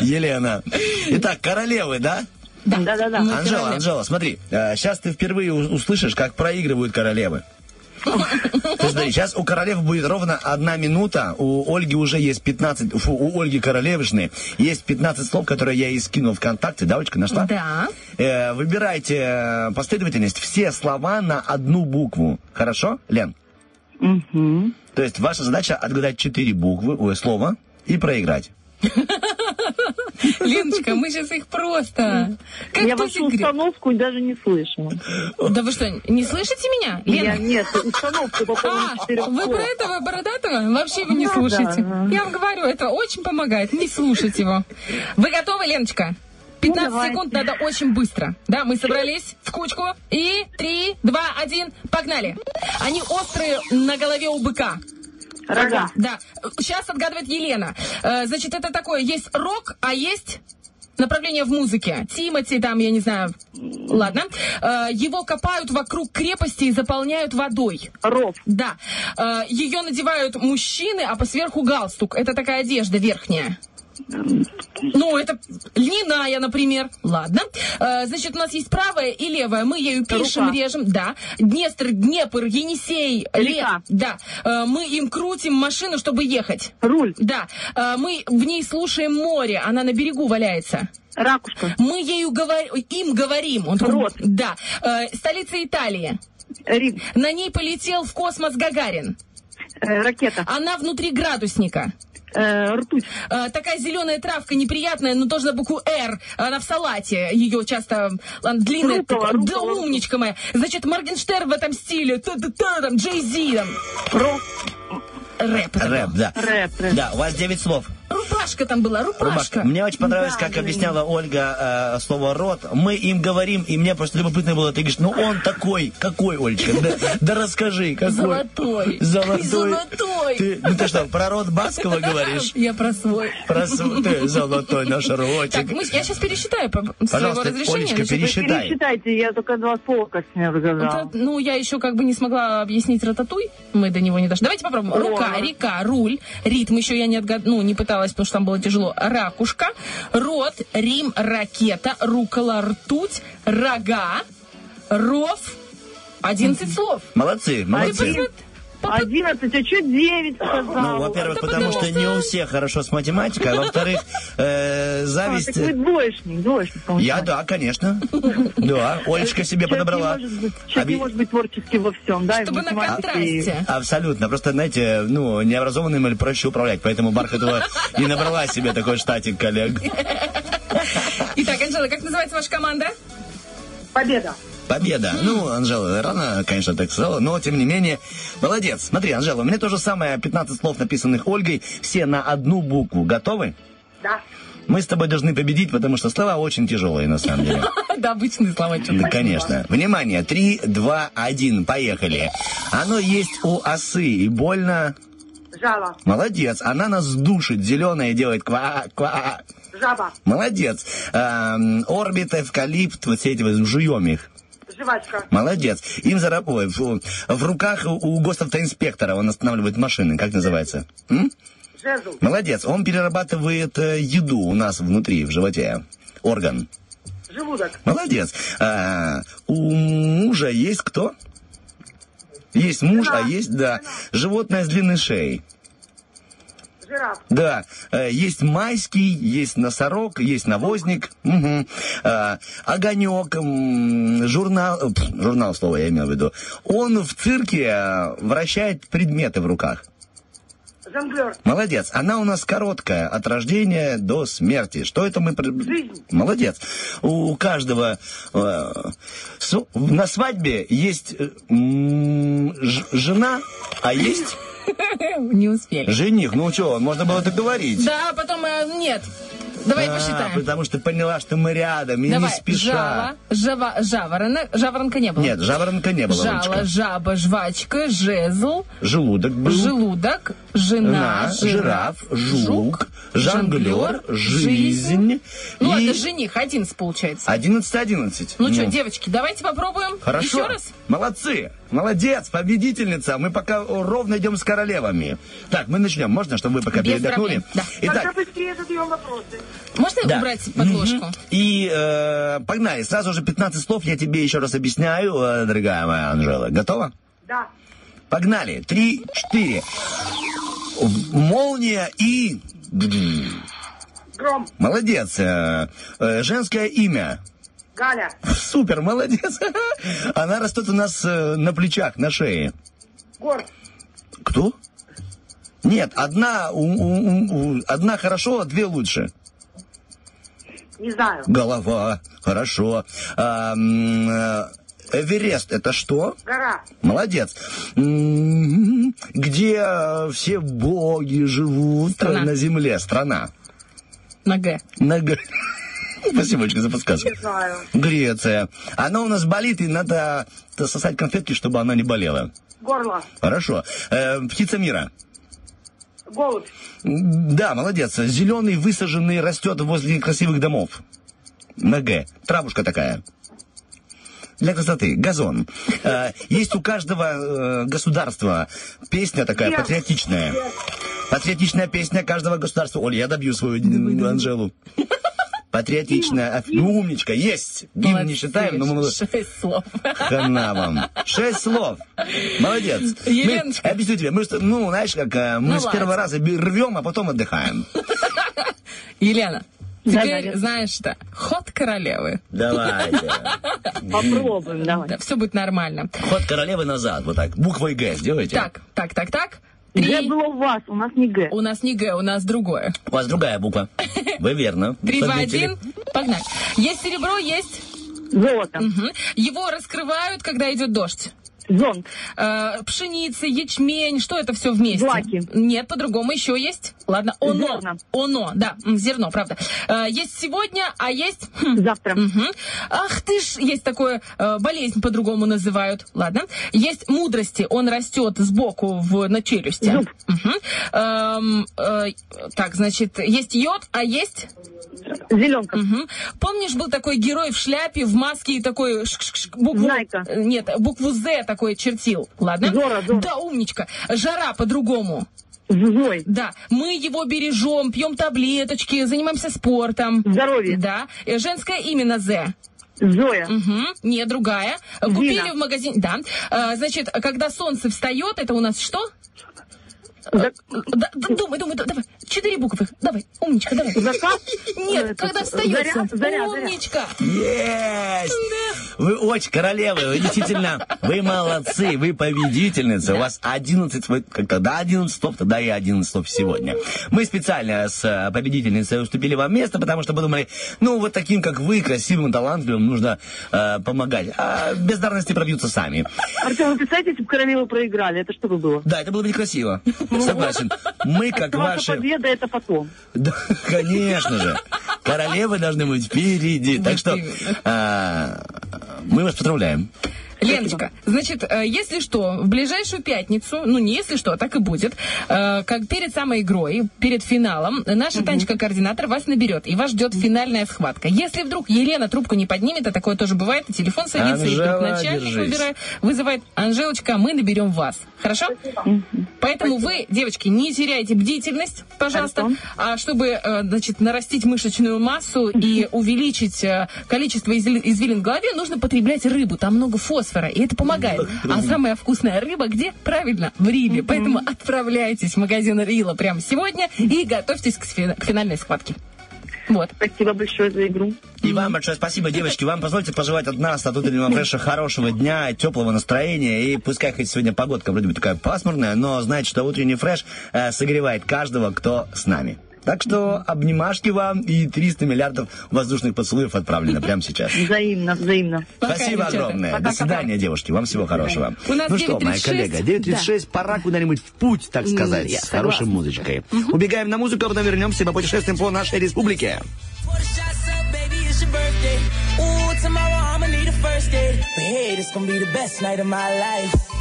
Елена. Итак, королевы, да? Да-да-да. Мы Анжела, королевы. Анжела, смотри, сейчас ты впервые услышишь, как проигрывают королевы. Ты смотри, сейчас у королев будет ровно одна минута, у Ольги уже есть 15, фу, у Ольги Королевишны есть 15 слов, которые я ей скинул ВКонтакте, да, Олечка, нашла? Да. Э, выбирайте э, последовательность, все слова на одну букву, хорошо, Лен? Мгм. То есть ваша задача отгадать 4 буквы, ой, слова и проиграть. Леночка, мы сейчас их просто... Как Я вашу греб. установку даже не слышу. Да вы что, не слышите меня, Я Лена? нет, установку по А, вы про этого бородатого? Вообще вы не Да, слушаете. да. Я вам говорю, это очень помогает, не слушать его. Вы готовы, Леночка? 15 давайте. секунд надо очень быстро. Да, мы собрались в кучку. И 3, 2, 1, погнали. Они острые на голове у быка. Рога. Да. Сейчас отгадывает Елена. Э, Значит, это такое, есть рок, а есть направление в музыке. Тимати, там, я не знаю. Ладно. Э, Его копают вокруг крепости и заполняют водой. Ров. Да. Э, Ее надевают мужчины, а по сверху галстук. Это такая одежда верхняя. Ну, это льняная, например. Ладно. Э, значит, у нас есть правая и левая. Мы ею пишем, Рука. режем. Да. Днестр, Днепр, Енисей. Река. Да. Э, мы им крутим машину, чтобы ехать. Руль. Да. Э, мы в ней слушаем море. Она на берегу валяется. Ракушка. Мы ею говорим, им говорим. Он Рот. Да. Столица Италии. Рим. На ней полетел в космос Гагарин. Э, ракета. Она внутри градусника. Э, ртуть. Э, такая зеленая травка неприятная, но тоже на букву «Р». Она в салате. Ее часто... Она длинная. Рукола, такая. Да рукола. умничка моя. Значит, Моргенштерн в этом стиле. Там, Джей Зи. Там. Про. Рэп. Рэп, да. Рэп. рэп. Да, у вас 9 слов. Рубашка там была, рубашка. Рубашка. Мне очень понравилось, Да, как да, объясняла Ольга э, слово «рот». Мы им говорим, и мне просто любопытно было, ты говоришь, ну он такой, какой, Олечка? Да, да расскажи, какой? Золотой. Золотой. Золотой. Ты, ну ты что, про рот Баскова говоришь? Я про свой. Про св- ты золотой наш Так, ротик. мы, я сейчас пересчитаю по своего разрешения. Олечка, пересчитай. Пересчитайте, я только два слова, не рассказала. Это, ну, я еще как бы не смогла объяснить рататуй. Мы до него не дошли. Давайте попробуем. Рука, река, руль. Ритм еще я не отгад... ну, не пыталась, потому что там было тяжело. Ракушка, рот, рим, ракета, рукола, ртуть, рога, ров. 11 слов. Молодцы, молодцы. Посмотри- попро- Одиннадцать, а что девять сказала? Ну, во-первых, потому что не у всех хорошо с математикой, а во-вторых, э, А, зависть... так вы двоечник, двоечник, по-моему. Я, да, конечно. Да, Олечка себе Человек подобрала. Не может быть, человек не может быть творческим во всем, да? Чтобы на контрасте. Абсолютно. Просто, знаете, ну, необразованным или проще управлять. Поэтому Бархатова и набрала себе такой штатик коллег. Итак, Анжела, как называется ваша команда? Победа. Победа. Ну, Анжела, рано, конечно, так сказала, но, тем не менее, молодец. Смотри, Анжела, у меня то же самое, 15 слов, написанных Ольгой, все на одну букву. Готовы? Да. Мы с тобой должны победить, потому что слова очень тяжелые, на самом деле. Да, обычные слова. что Да, конечно. Внимание, 3, 2, 1, поехали. Оно есть у осы и больно... Жало. Молодец, она нас душит, зеленая делает ква ква Жаба. Молодец. Эм, орбит, эвкалипт, вот все эти жуем их. Жвачка. Молодец. Им зараб... Ой, фу. в руках у- госавтоинспектора он останавливает машины. Как называется? М? Жезл. Молодец. Он перерабатывает э, еду у нас внутри, в животе. Орган. Желудок. Молодец. А, у мужа есть кто? Есть муж, а есть, да, животное с длинной шеей. Жираф. Да, э, есть майский, есть носорог, есть навозник. А, огонек, журнал, э, журнал слово я имел в виду. Он в цирке вращает предметы в руках. Жонглер. Молодец. Она у нас короткая, от рождения до смерти. Что это мы... Жизнь. Молодец. У каждого... э, с- на свадьбе есть э, ж- жена, а есть Не успели. жених. Ну что, можно было так говорить. Да, потом э, нет. Давай А, посчитаем. потому что поняла, что мы рядом, и Давай, не спеша. жало, жава, жаворона, жаворонка не было. Нет, жаворонка не было, Жало, Олечка. жаба, жвачка, жезл, Желудок был. желудок, жена, Жена, жираф, жук, жонглер, жизнь Ну и- ладно, жених, один получается. 11-11. Ну что, девочки, давайте попробуем Хорошо. еще раз. Молодцы. Молодец, победительница. Мы пока ровно идем с королевами. Так, мы начнем. Можно, чтобы вы пока Без передохнули? проблем, да. Тогда Итак, быстрее задаем вопросы. Можно Да. убрать подложку? Мгм. И э, погнали. Сразу же 15 слов я тебе еще раз объясняю, э, дорогая моя Анжела. Готова? Да. Погнали. Три, четыре. Молния и... Гром. Молодец. Э, э, женское имя. Галя. Супер, молодец. Она растет у нас э, на плечах, на шее. Гор. Кто? Нет, одна, у- у- у- одна хорошо, а две лучше. Не знаю. Голова, хорошо. А, э, Эверест это что? Гора. Молодец. М, Где э, все боги живут Страна. на земле? Страна. На Г. На Г. Спасибо, Олечка, за подсказку. Не знаю. Греция. Она у нас болит, и надо сосать конфетки, чтобы она не болела. Горло. Хорошо. Э, птица мира. Голубь. Да, молодец. Зеленый, высаженный, растет возле красивых домов. На Г. Травушка такая. Для красоты. Газон. Э, Есть у каждого э, государства песня такая Герб. патриотичная. Патриотичная песня каждого государства. Оля, я добью свою Анжелу. Патриотичная. Оф- Ну, умничка, есть. Гимн не считаем, но мы... Шесть слов. Хана вам. Шесть слов. Молодец. Мы, Еленочка. объясню тебе, мы, что, ну, знаешь, как э, мы Ну, с ладно. первого раза рвем, а потом отдыхаем. Елена, теперь знаешь что? Ход королевы. Давайте. Попробуем, давай. Да, все будет нормально. Ход королевы назад, вот так. Буквой Г сделайте. Так, так, так, так. Г Три. было у вас, у нас не Г. У нас не Г, у нас другое. У вас другая буква. Вы верно. Три, два, один. Погнали. Есть серебро, есть. Золото. Мгм. Его раскрывают, когда идет дождь. Зонт. Э, пшеница, ячмень, что это все вместе? Злаки. Нет, по-другому еще есть. Ладно, оно. Зерна. Оно, да, зерно, правда. Э, есть сегодня, а есть... хм, Завтра. Мгм. Ах ты ж, есть такое, э, болезнь по-другому называют. Ладно. Есть мудрости, он растет сбоку в, на челюсти. Зуб. Мгм. Эм, э, так, значит, есть йод, а есть... Зеленка. Мгм. Помнишь, был такой герой в шляпе, в маске и такой шк-шк-шк, букву... Знайка. Нет, букву З такой чертил. Ладно? Зора, Зора. Да, умничка. Жара по-другому. Злой. Да, мы его бережем, пьем таблеточки, занимаемся спортом. Здоровье. Да, Э, женское имя на З. Зоя. Мгм. Не, другая. Купили Зина. в магазине. Да. Э, Значит, когда солнце встает, это у нас что? За- Да, да, думай, думай, да- давай. Четыре буквы. Давай, умничка, давай. Закат. Нет, Э, когда это, встает заря, солнце. заря, заря. Умничка. Есть! Вы очень королевы, вы действительно, вы молодцы, вы победительницы. У вас 11, вы, как- когда 11 стоп, тогда и 11 стоп сегодня. Мы специально с э, победительницей уступили вам место, потому что подумали, ну, вот таким, как вы, красивым, талантливым, нужно э, помогать. А бездарности пробьются сами. Артем, вы представляете, если бы королевы проиграли, это что бы было? Да, это было бы некрасиво. Согласен. Мы, как Ваша ваши... победа это потом. Да, конечно же. Королевы должны быть впереди. Так что а, мы вас поздравляем. Леночка, значит, э, если что, в ближайшую пятницу, ну не если что, а так и будет, э, как перед самой игрой, перед финалом, наша Танечка-координатор вас наберет, и вас ждет финальная схватка. Если вдруг Елена трубку не поднимет, а такое тоже бывает, и телефон садится, и вдруг Анжела, начальник выбирает, вызывает, Анжелочка, мы наберем вас. Хорошо? Поэтому вы, девочки, не теряйте бдительность, пожалуйста, а чтобы, э, значит, нарастить мышечную массу и увеличить количество извилин в голове, нужно потреблять рыбу. Там много фосфора, и это помогает. А самая вкусная рыба где? Правильно, в Риле. Поэтому отправляйтесь в магазин Рила прямо сегодня и готовьтесь к, сфи- к финальной схватке. Вот. Спасибо большое за игру. И вам большое спасибо, девочки. Вам позвольте пожелать от нас, от утреннего фреша, хорошего дня, теплого настроения. И пускай хоть сегодня погодка вроде бы такая пасмурная, но знайте, что утренний фреш э, согревает каждого, кто с нами. Так что обнимашки вам и 300 миллиардов воздушных поцелуев отправлено прямо сейчас. Взаимно, взаимно. Пока, Спасибо девчата. огромное. Пока-пока. До свидания, девушки. Вам всего хорошего. У нас ну что, моя 9:36. коллега, 9.36, пора куда-нибудь в путь, так сказать, я с хорошей согласна. музычкой. Убегаем на музыку, а потом вернемся и попутешествуем по нашей республике. Tomorrow I'ma need a first date. But hey, this gonna be the best night of my life.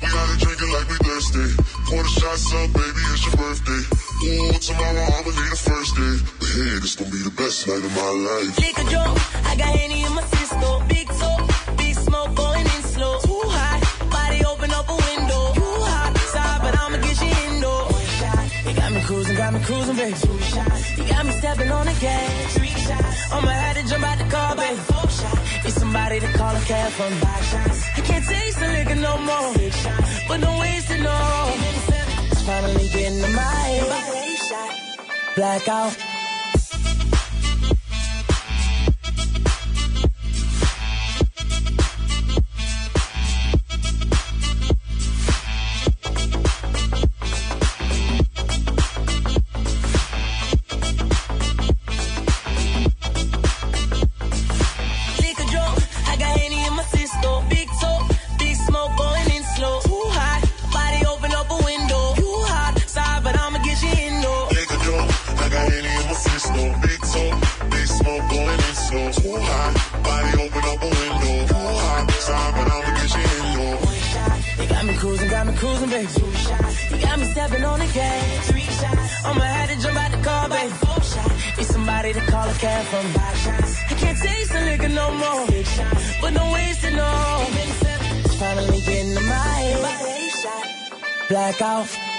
We gotta drink it like we thirsty. Pour the shots up, baby, it's your birthday. Ooh, tomorrow I'ma need a first date. But hey, this gonna be the best night of my life. Liquor drunk, I got Henny in my system. Big talk, big smoke going in slow. Too hot, body open up a window. You hot, side, but I'ma get you indoor. One shot, you got me cruising, got me cruising, baby. Two shots, you got me stepping on the gas. Three shots, I'ma have to jump out the car, baby. Somebody to call a cab for me. I can't taste the liquor no more. But waste it no. It's finally getting to my head. Blackout. Blackout.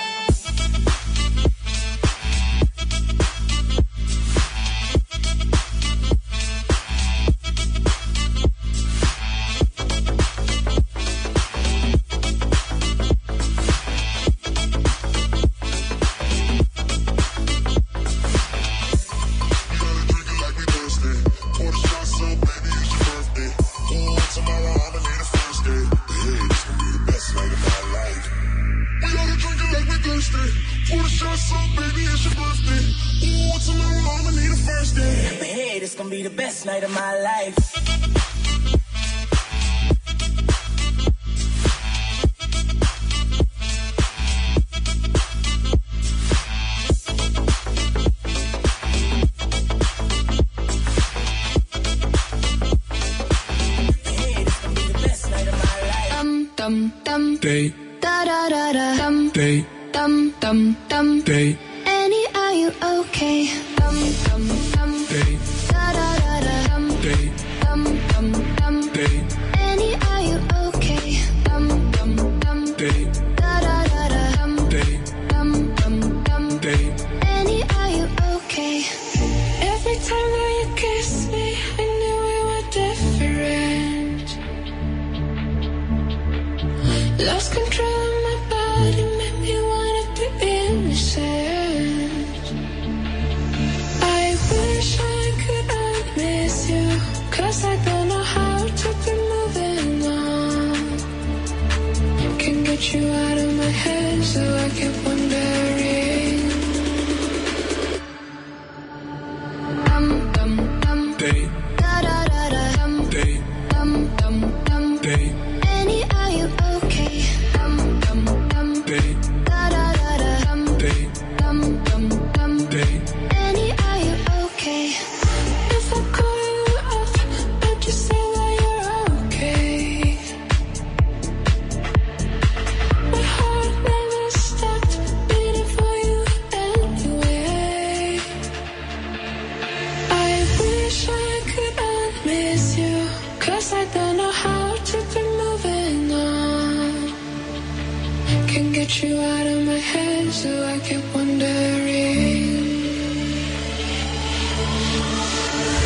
You out of my head, so I keep wondering.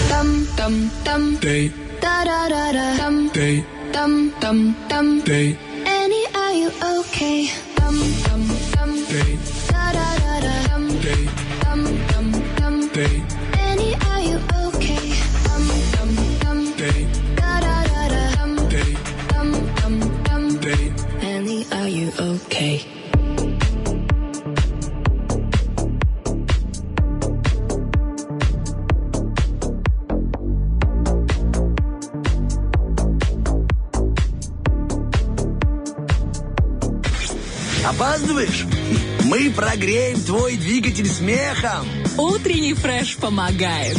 Dum dum dum. Day, Da da da da. Dum day, dum dum dum. day, Annie, are you okay? Двигатель смехом. Утренний фреш помогает.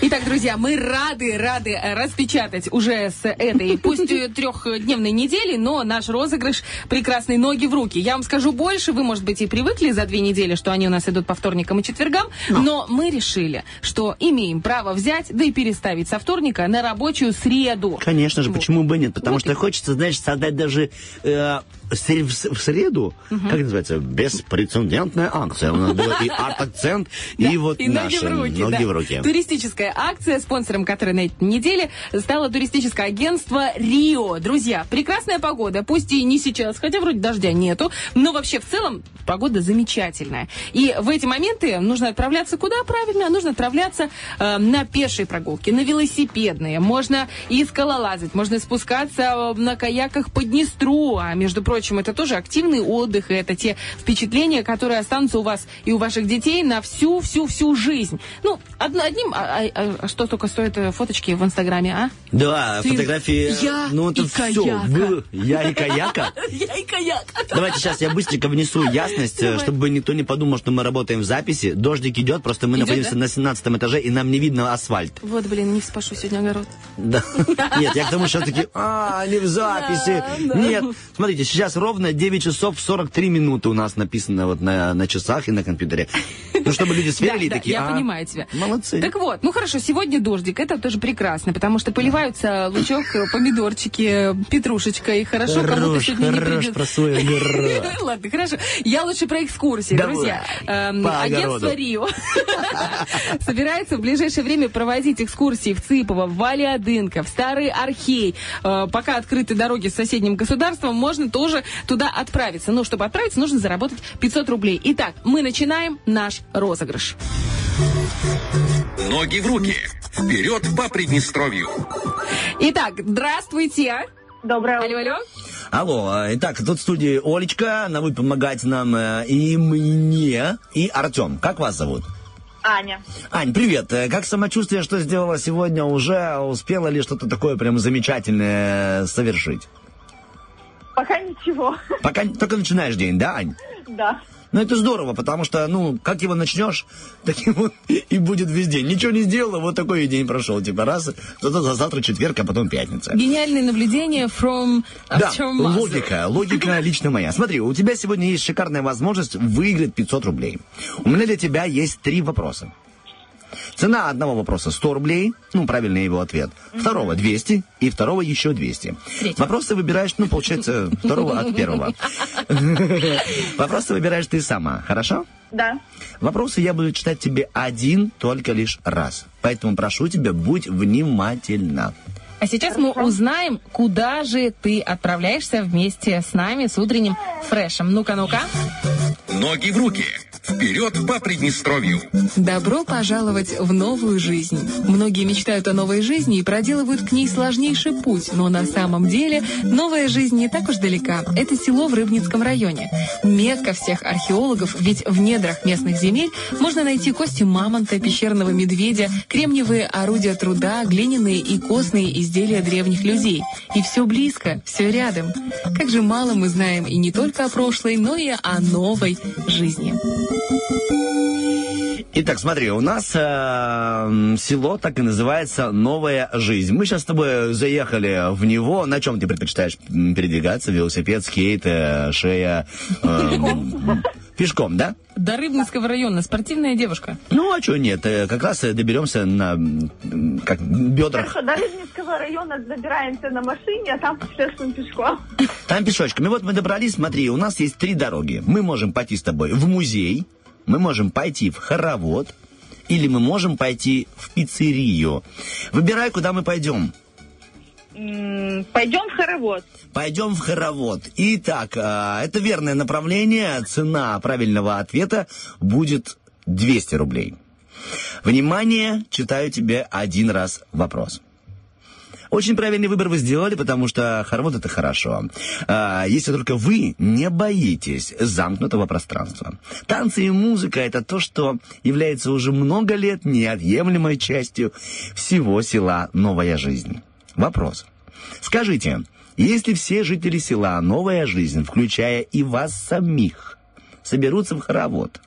Итак, друзья, мы рады, рады э, распечатать уже с этой, пусть э, трехдневной недели, но наш розыгрыш «Прекрасные ноги в руки». Я вам скажу больше, вы, может быть, и привыкли за две недели, что они у нас идут по вторникам и четвергам, но мы решили, что имеем право взять, да и переставить со вторника на рабочую среду. Конечно же, Вот. почему бы нет? Потому Вот что хочется, знаешь, создать даже э, в, среду, как это называется, беспрецедентная акция. У нас был и арт-акцент, и вот наши ноги в руки. Туристическая акция, спонсором которой на этой неделе стало туристическое агентство Рио. Друзья, прекрасная погода, пусть и не сейчас, хотя вроде дождя нету, но вообще в целом погода замечательная. И в эти моменты нужно отправляться куда правильно? Нужно отправляться э, на пешие прогулки, на велосипедные. Можно и скалолазать, можно спускаться э, на каяках по Днестру. А между прочим, это тоже активный отдых, и это те впечатления, которые останутся у вас и у ваших детей на всю-всю-всю жизнь. Ну, одно- одним, а, а- а что только стоят э, фоточки в Инстаграме, а? Да, Ты- фотографии. Я ну, это и все. каяка. Я и каяка. Я и каяк. Давайте сейчас я быстренько внесу ясность, э, чтобы никто не подумал, что мы работаем в записи. Дождик идет, просто мы находимся на 17 этаже, и нам не видно асфальт. Вот, блин, не вспашу сегодня огород. Да. Нет, я к тому, что таки, а, не в записи. Нет. Смотрите, сейчас ровно 9 часов 43 минуты у нас написано вот на, на часах и на компьютере. Ну, чтобы люди сверили и Да, да, такие, я а, понимаю тебя. Молодцы. Так вот, ну хорошо, сегодня дождик, это тоже прекрасно, потому что поливаются лучок, э, помидорчики, петрушечка, и хорошо, кому-то Хорош, сегодня не придет. Ладно, хорошо. Я лучше про экскурсии, Давай, друзья. Эм, по агентство огороду. Рио собирается в ближайшее время проводить экскурсии в Цыпово, в Валиадынко, в Старый Архей. Э, Пока открыты дороги с соседним государством, можно тоже туда отправиться. Но чтобы отправиться, нужно заработать 500 рублей. Итак, мы начинаем наш розыгрыш. Ноги в руки. Вперед по Приднестровью. Итак, здравствуйте. Доброе Алло, алло. Алло, э, итак, тут в студии Олечка, она будет помогать нам э, и мне, и Артем. Как вас зовут? Аня. Ань, привет. Э, Как самочувствие, что сделала сегодня уже? Успела ли что-то такое прям замечательное совершить? Пока ничего. Пока только начинаешь день, да, Ань? Да. Ну, это здорово, потому что, ну, как его начнешь, таким вот и будет весь день. Ничего не сделала, вот такой и день прошел. Типа раз, зато за завтра четверг, а потом пятница. Гениальные наблюдения from Да, Артем Мазур. логика, логика лично моя. Смотри, у тебя сегодня есть шикарная возможность выиграть 500 рублей. У меня для тебя есть три вопроса. Цена одного вопроса 100 рублей, ну, правильный его ответ. Второго 200 и второго еще 200. Третьего. Вопросы выбираешь, ну, получается, второго от первого. Вопросы выбираешь ты сама, хорошо? Да. Вопросы я буду читать тебе один только лишь раз. Поэтому прошу тебя, будь внимательна. А сейчас мы узнаем, куда же ты отправляешься вместе с нами, с утренним фрешем. Ну-ка, ну-ка. Ноги в руки. Вперед по Приднестровью. Добро пожаловать в новую жизнь. Многие мечтают о новой жизни и проделывают к ней сложнейший путь, но на самом деле новая жизнь не так уж далека. Это село в Рыбницком районе. Мекка всех археологов, ведь в недрах местных земель можно найти кости мамонта, пещерного медведя, кремниевые орудия труда, глиняные и костные изделия древних людей. И все близко, все рядом. Как же мало мы знаем и не только о прошлой, но и о новой жизни. Итак, смотри, у нас э, село так и называется Новая жизнь. Мы сейчас с тобой заехали в него. На чем ты предпочитаешь передвигаться? Велосипед, скейт, э, шея? э, Пешком, да? До Рыбницкого района. Спортивная девушка. Ну, а что нет? э, Как раз э, доберемся на как, бедрах. Хорошо, до Рыбницкого района добираемся на машине, а там путешествуем пешком. Там пешочком. И вот мы добрались, смотри, у нас есть три дороги. Мы можем пойти с тобой в музей, мы можем пойти в хоровод, или мы можем пойти в пиццерию. Выбирай, куда мы пойдем. Пойдем в хоровод. Пойдем в хоровод. Итак, а, это верное направление. Цена правильного ответа будет 200 рублей. Внимание, читаю тебе один раз вопрос. Очень правильный выбор вы сделали, потому что хоровод это хорошо. А, если только вы не боитесь замкнутого пространства. Танцы и музыка это то, что является уже много лет неотъемлемой частью всего села Новая Жизнь. Вопрос. Скажите, если все жители села Новая Жизнь, включая и вас самих, соберутся в хоровод,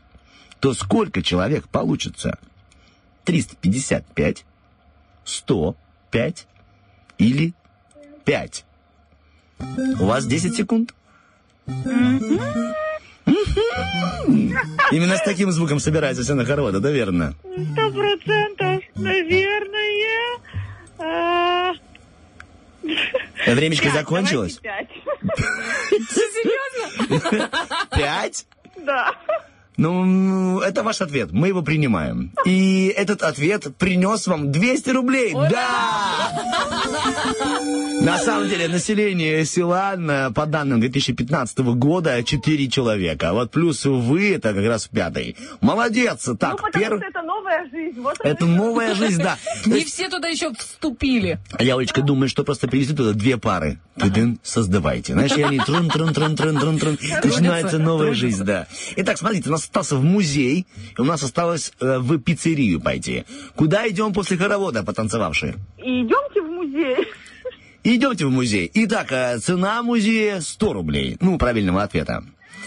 то сколько человек получится? 355, 105 или 5? У вас 10 секунд. Именно с таким звуком собирается все на хоровод, это верно? Сто процентов, наверное. Времечко пять, закончилось? давайте Серьезно? Пять? пять. Да. Ну, это ваш ответ. Мы его принимаем. И этот ответ принес вам 200 рублей. Да! На самом деле, население села, по данным 2015 года, 4 человека. Вот плюс вы, это как раз пятый. Молодец! ну, Так, потому перв- что это новая жизнь. Вот Это новая жизнь, да. Не все туда еще вступили. а я, Олечка, думаю, что просто привезли туда две пары. Тыдын, создавайте. Знаешь, и они трун трун трун трун трун трун Начинается новая жизнь, да. Итак, смотрите, у нас остался в музей, и у нас осталось э, в пиццерию пойти. Куда идем после хоровода, потанцевавшие? Идемте в музей. Идемте в музей. Итак, э, цена музея 100 рублей. Ну, правильного ответа.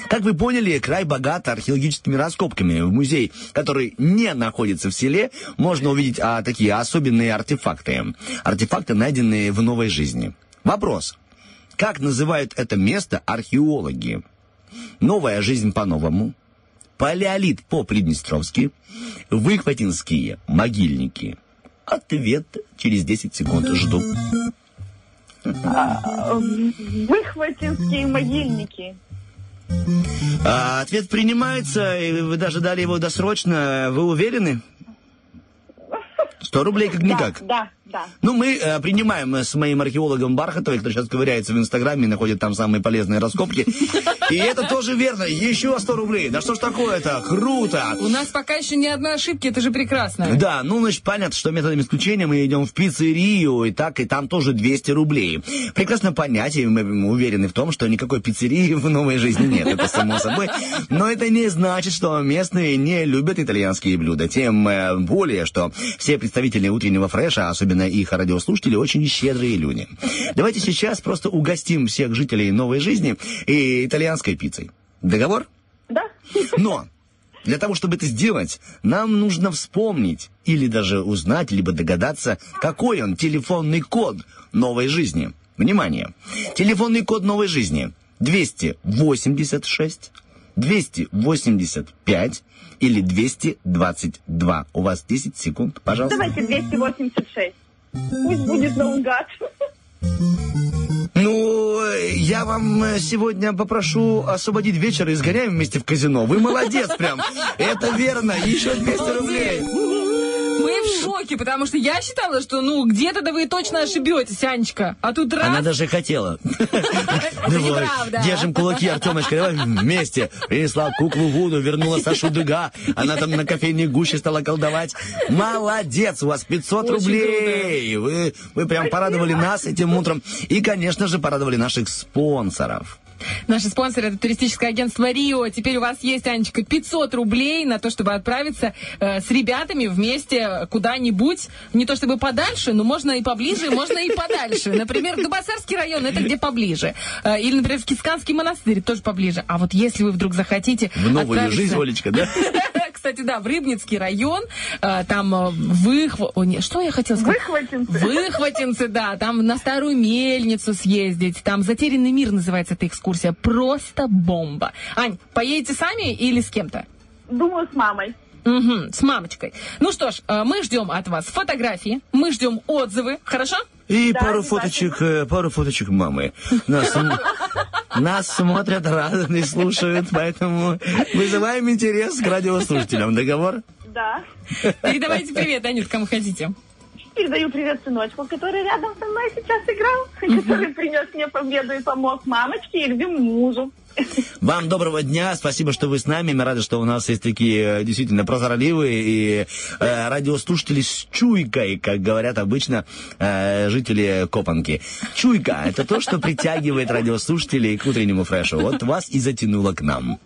Как вы поняли, край богат археологическими раскопками. В музей, который не находится в селе, можно увидеть а, такие особенные артефакты. Артефакты, найденные в новой жизни. Вопрос. Как называют это место археологи? Новая жизнь по-новому. Палеолит по-приднестровски. Выхватинские могильники. Ответ через 10 секунд жду. Выхватинские могильники. А, ответ принимается, и вы даже дали его досрочно. Вы уверены? 100 рублей как-никак. Да, да. Ну, мы э, принимаем э, с моим археологом Бархатовой, который сейчас ковыряется в Инстаграме и находит там самые полезные раскопки. И это тоже верно. Еще 100 рублей. Да что ж такое-то? Круто. У нас пока еще ни одной ошибки, это же прекрасно. Да, ну, значит, понятно, что методом исключения мы идем в пиццерию, и так, и там тоже 200 рублей. Прекрасно понять, и мы уверены в том, что никакой пиццерии в новой жизни нет, это само собой. Но это не значит, что местные не любят итальянские блюда. Тем э, более, что все представители утреннего фреша, особенно их радиослушатели, очень щедрые люди. Давайте сейчас просто угостим всех жителей новой жизни и итальянской пиццей. Договор? Да. Но для того, чтобы это сделать, нам нужно вспомнить или даже узнать, либо догадаться, какой он телефонный код новой жизни. Внимание! Телефонный код новой жизни 286 285 или 222. У вас 10 секунд, пожалуйста. Давайте 286. Пусть будет наугад. Ну, я вам э, сегодня попрошу освободить вечер и сгоняем вместе в казино. Вы молодец прям. Это верно. Еще 200 рублей. Мы в шоке, потому что я считала, что ну где-то да вы точно ошибетесь, Анечка. А тут раз... Она даже хотела. Давай, держим кулаки, Артемочка, давай вместе. Принесла куклу Вуду, вернула Сашу Дыга. Она там на кофейной гуще стала колдовать. Молодец, у вас 500 Очень рублей. Вы, вы прям порадовали нас этим утром. И, конечно же, порадовали наших спонсоров. Наши спонсоры это туристическое агентство Рио. Теперь у вас есть, Анечка, 500 рублей на то, чтобы отправиться э, с ребятами вместе куда-нибудь. Не то чтобы подальше, но можно и поближе, можно и подальше. Например, Дубасарский район, это где поближе. Э, или, например, в Кисканский монастырь, тоже поближе. А вот если вы вдруг захотите... В новую отправиться- жизнь, Олечка, да? Кстати, да, в Рыбницкий район, э, там э, не, что я хотела сказать? Выхватимся. Выхватимцы, да, там на старую мельницу съездить, там «Затерянный мир» называется эта экскурсия, просто бомба. Ань, поедете сами или с кем-то? Думаю, с мамой. Угу, с мамочкой. Ну что ж, э, мы ждем от вас фотографии, мы ждем отзывы, хорошо? И Да, пару фоточек, э, пару фоточек мамы. Нас, нас смотрят, рады и слушают, поэтому вызываем интерес к радиослушателям. Договор? Да. Передавайте привет, Анют, кому хотите. Передаю привет сыночку, который рядом со мной сейчас играл, который принес мне победу и помог мамочке и любимому мужу. Вам доброго дня, спасибо, что вы с нами. Мы рады, что у нас есть такие э, действительно прозорливые и э, радиослушатели с чуйкой, как говорят обычно э, жители Копанки. Чуйка – это то, что притягивает радиослушателей к утреннему фрешу. Вот вас и затянуло к нам.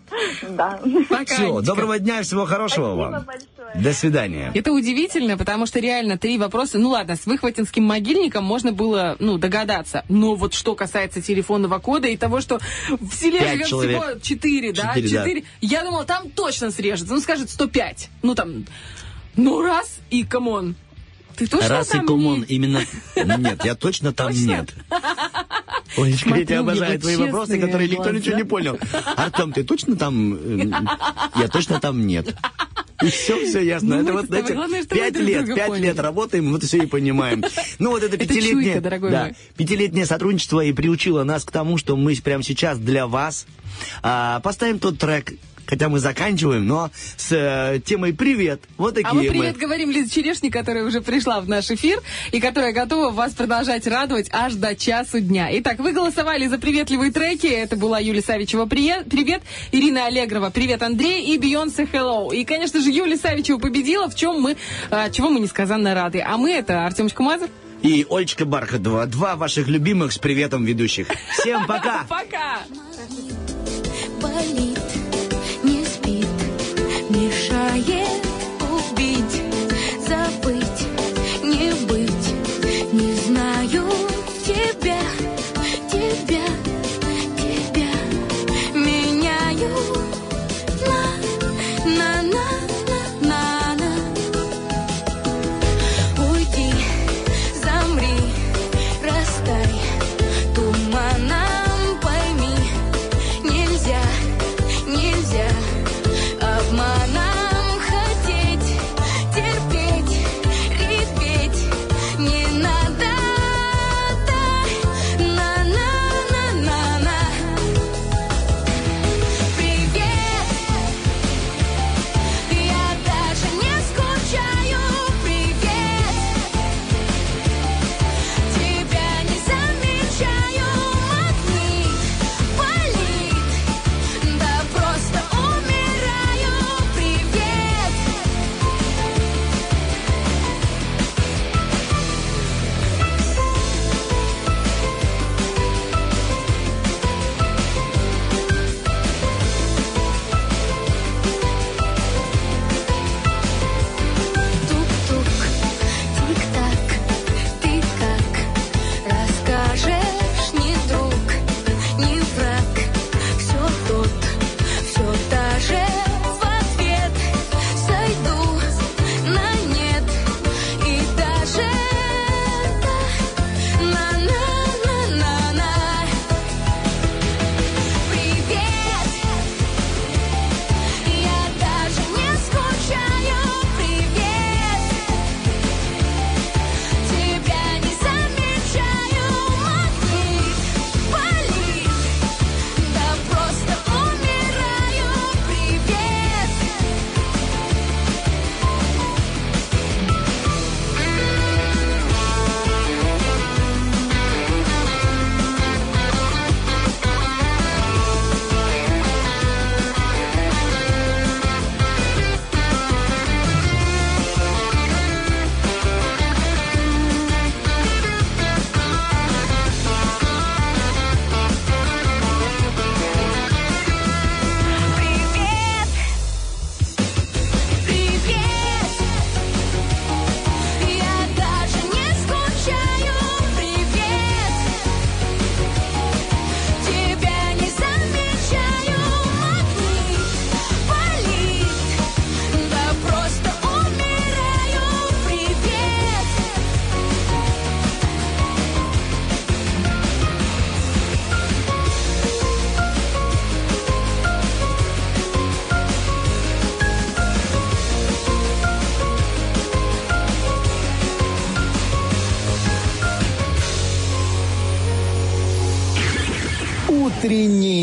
Да. Все, доброго дня, всего хорошего Спасибо вам. большое. До свидания. Это удивительно, потому что реально три вопроса. Ну ладно, с выхватинским могильником можно было, ну, догадаться. Но вот что касается телефонного кода и того, что в селе Пять живет человек. всего четыре, да? Четыре, да. Я думала, там точно срежется. Ну, скажет 105. Ну, там, ну, раз и come on. Ты точно Раз и там come on, не- именно... Нет, я точно там нет. Олечка, я тебя обожаю твои вопросы, которые никто ничего не понял. Артем, ты точно там... э, Я точно там нет. И все, все ясно. Ну, это вот, знаете, главное, пять лет, пять поняли. лет работаем, вот все и понимаем. Ну, вот это Это пятилетнее... чуйка, дорогой да, мой. пятилетнее сотрудничество и приучило нас к тому, что мы прямо сейчас для вас а, поставим тот трек, хотя мы заканчиваем, но с э, темой «Привет». Вот такие А мы привет говорим Лизе Черешни, которая уже пришла в наш эфир и которая готова вас продолжать радовать аж до часу дня. Итак, вы голосовали за приветливые треки. Это была Юлия Савичева «Привет», привет Ирина Аллегрова «Привет, Андрей» и Бейонсе «Hello». И, конечно же, Юлия Савичева победила, в чем мы, а, чего мы несказанно рады. А мы это Артемочка Мазер. И Олечка Бархатова. Два ваших любимых с приветом ведущих. Всем пока! Пока! болит, мешает убить, забыть, не быть, не знаю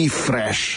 утренний фреш.